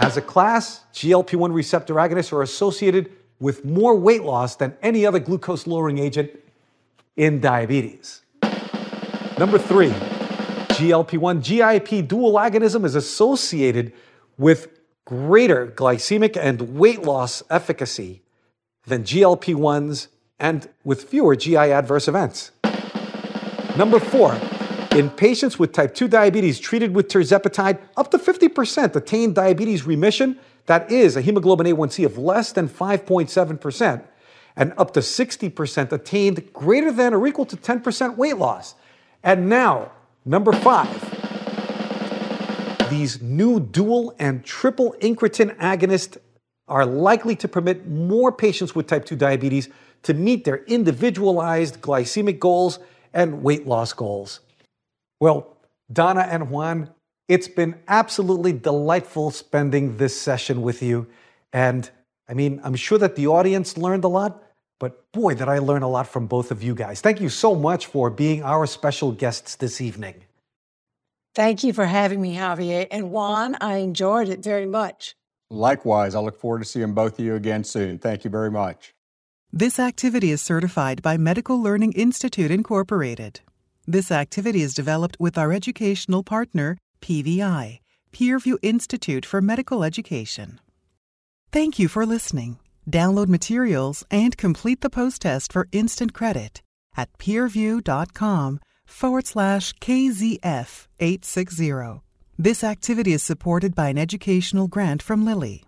as a class, GLP 1 receptor agonists are associated with more weight loss than any other glucose lowering agent in diabetes. Number three, GLP 1 GIP dual agonism is associated with greater glycemic and weight loss efficacy than GLP 1s and with fewer GI adverse events. Number four, in patients with type 2 diabetes treated with tirzepatide, up to 50% attain diabetes remission, that is a hemoglobin A1C of less than 5.7%, and up to 60% attained greater than or equal to 10% weight loss. And now, number five, these new dual and triple incretin agonists are likely to permit more patients with type 2 diabetes to meet their individualized glycemic goals and weight loss goals. Well, Donna and Juan, it's been absolutely delightful spending this session with you. And I mean, I'm sure that the audience learned a lot, But boy, did I learn a lot from both of you guys. Thank you so much for being our special guests this evening. Thank you for having me, Javier. And Juan, I enjoyed it very much. Likewise, I look forward to seeing both of you again soon. Thank you very much. This activity is certified by Medical Learning Institute, Incorporated. This activity is developed with our educational partner, PVI, Peerview Institute for Medical Education. Thank you for listening. Download materials and complete the post test for instant credit at peerview.com forward slash KZF 860. This activity is supported by an educational grant from Lilly.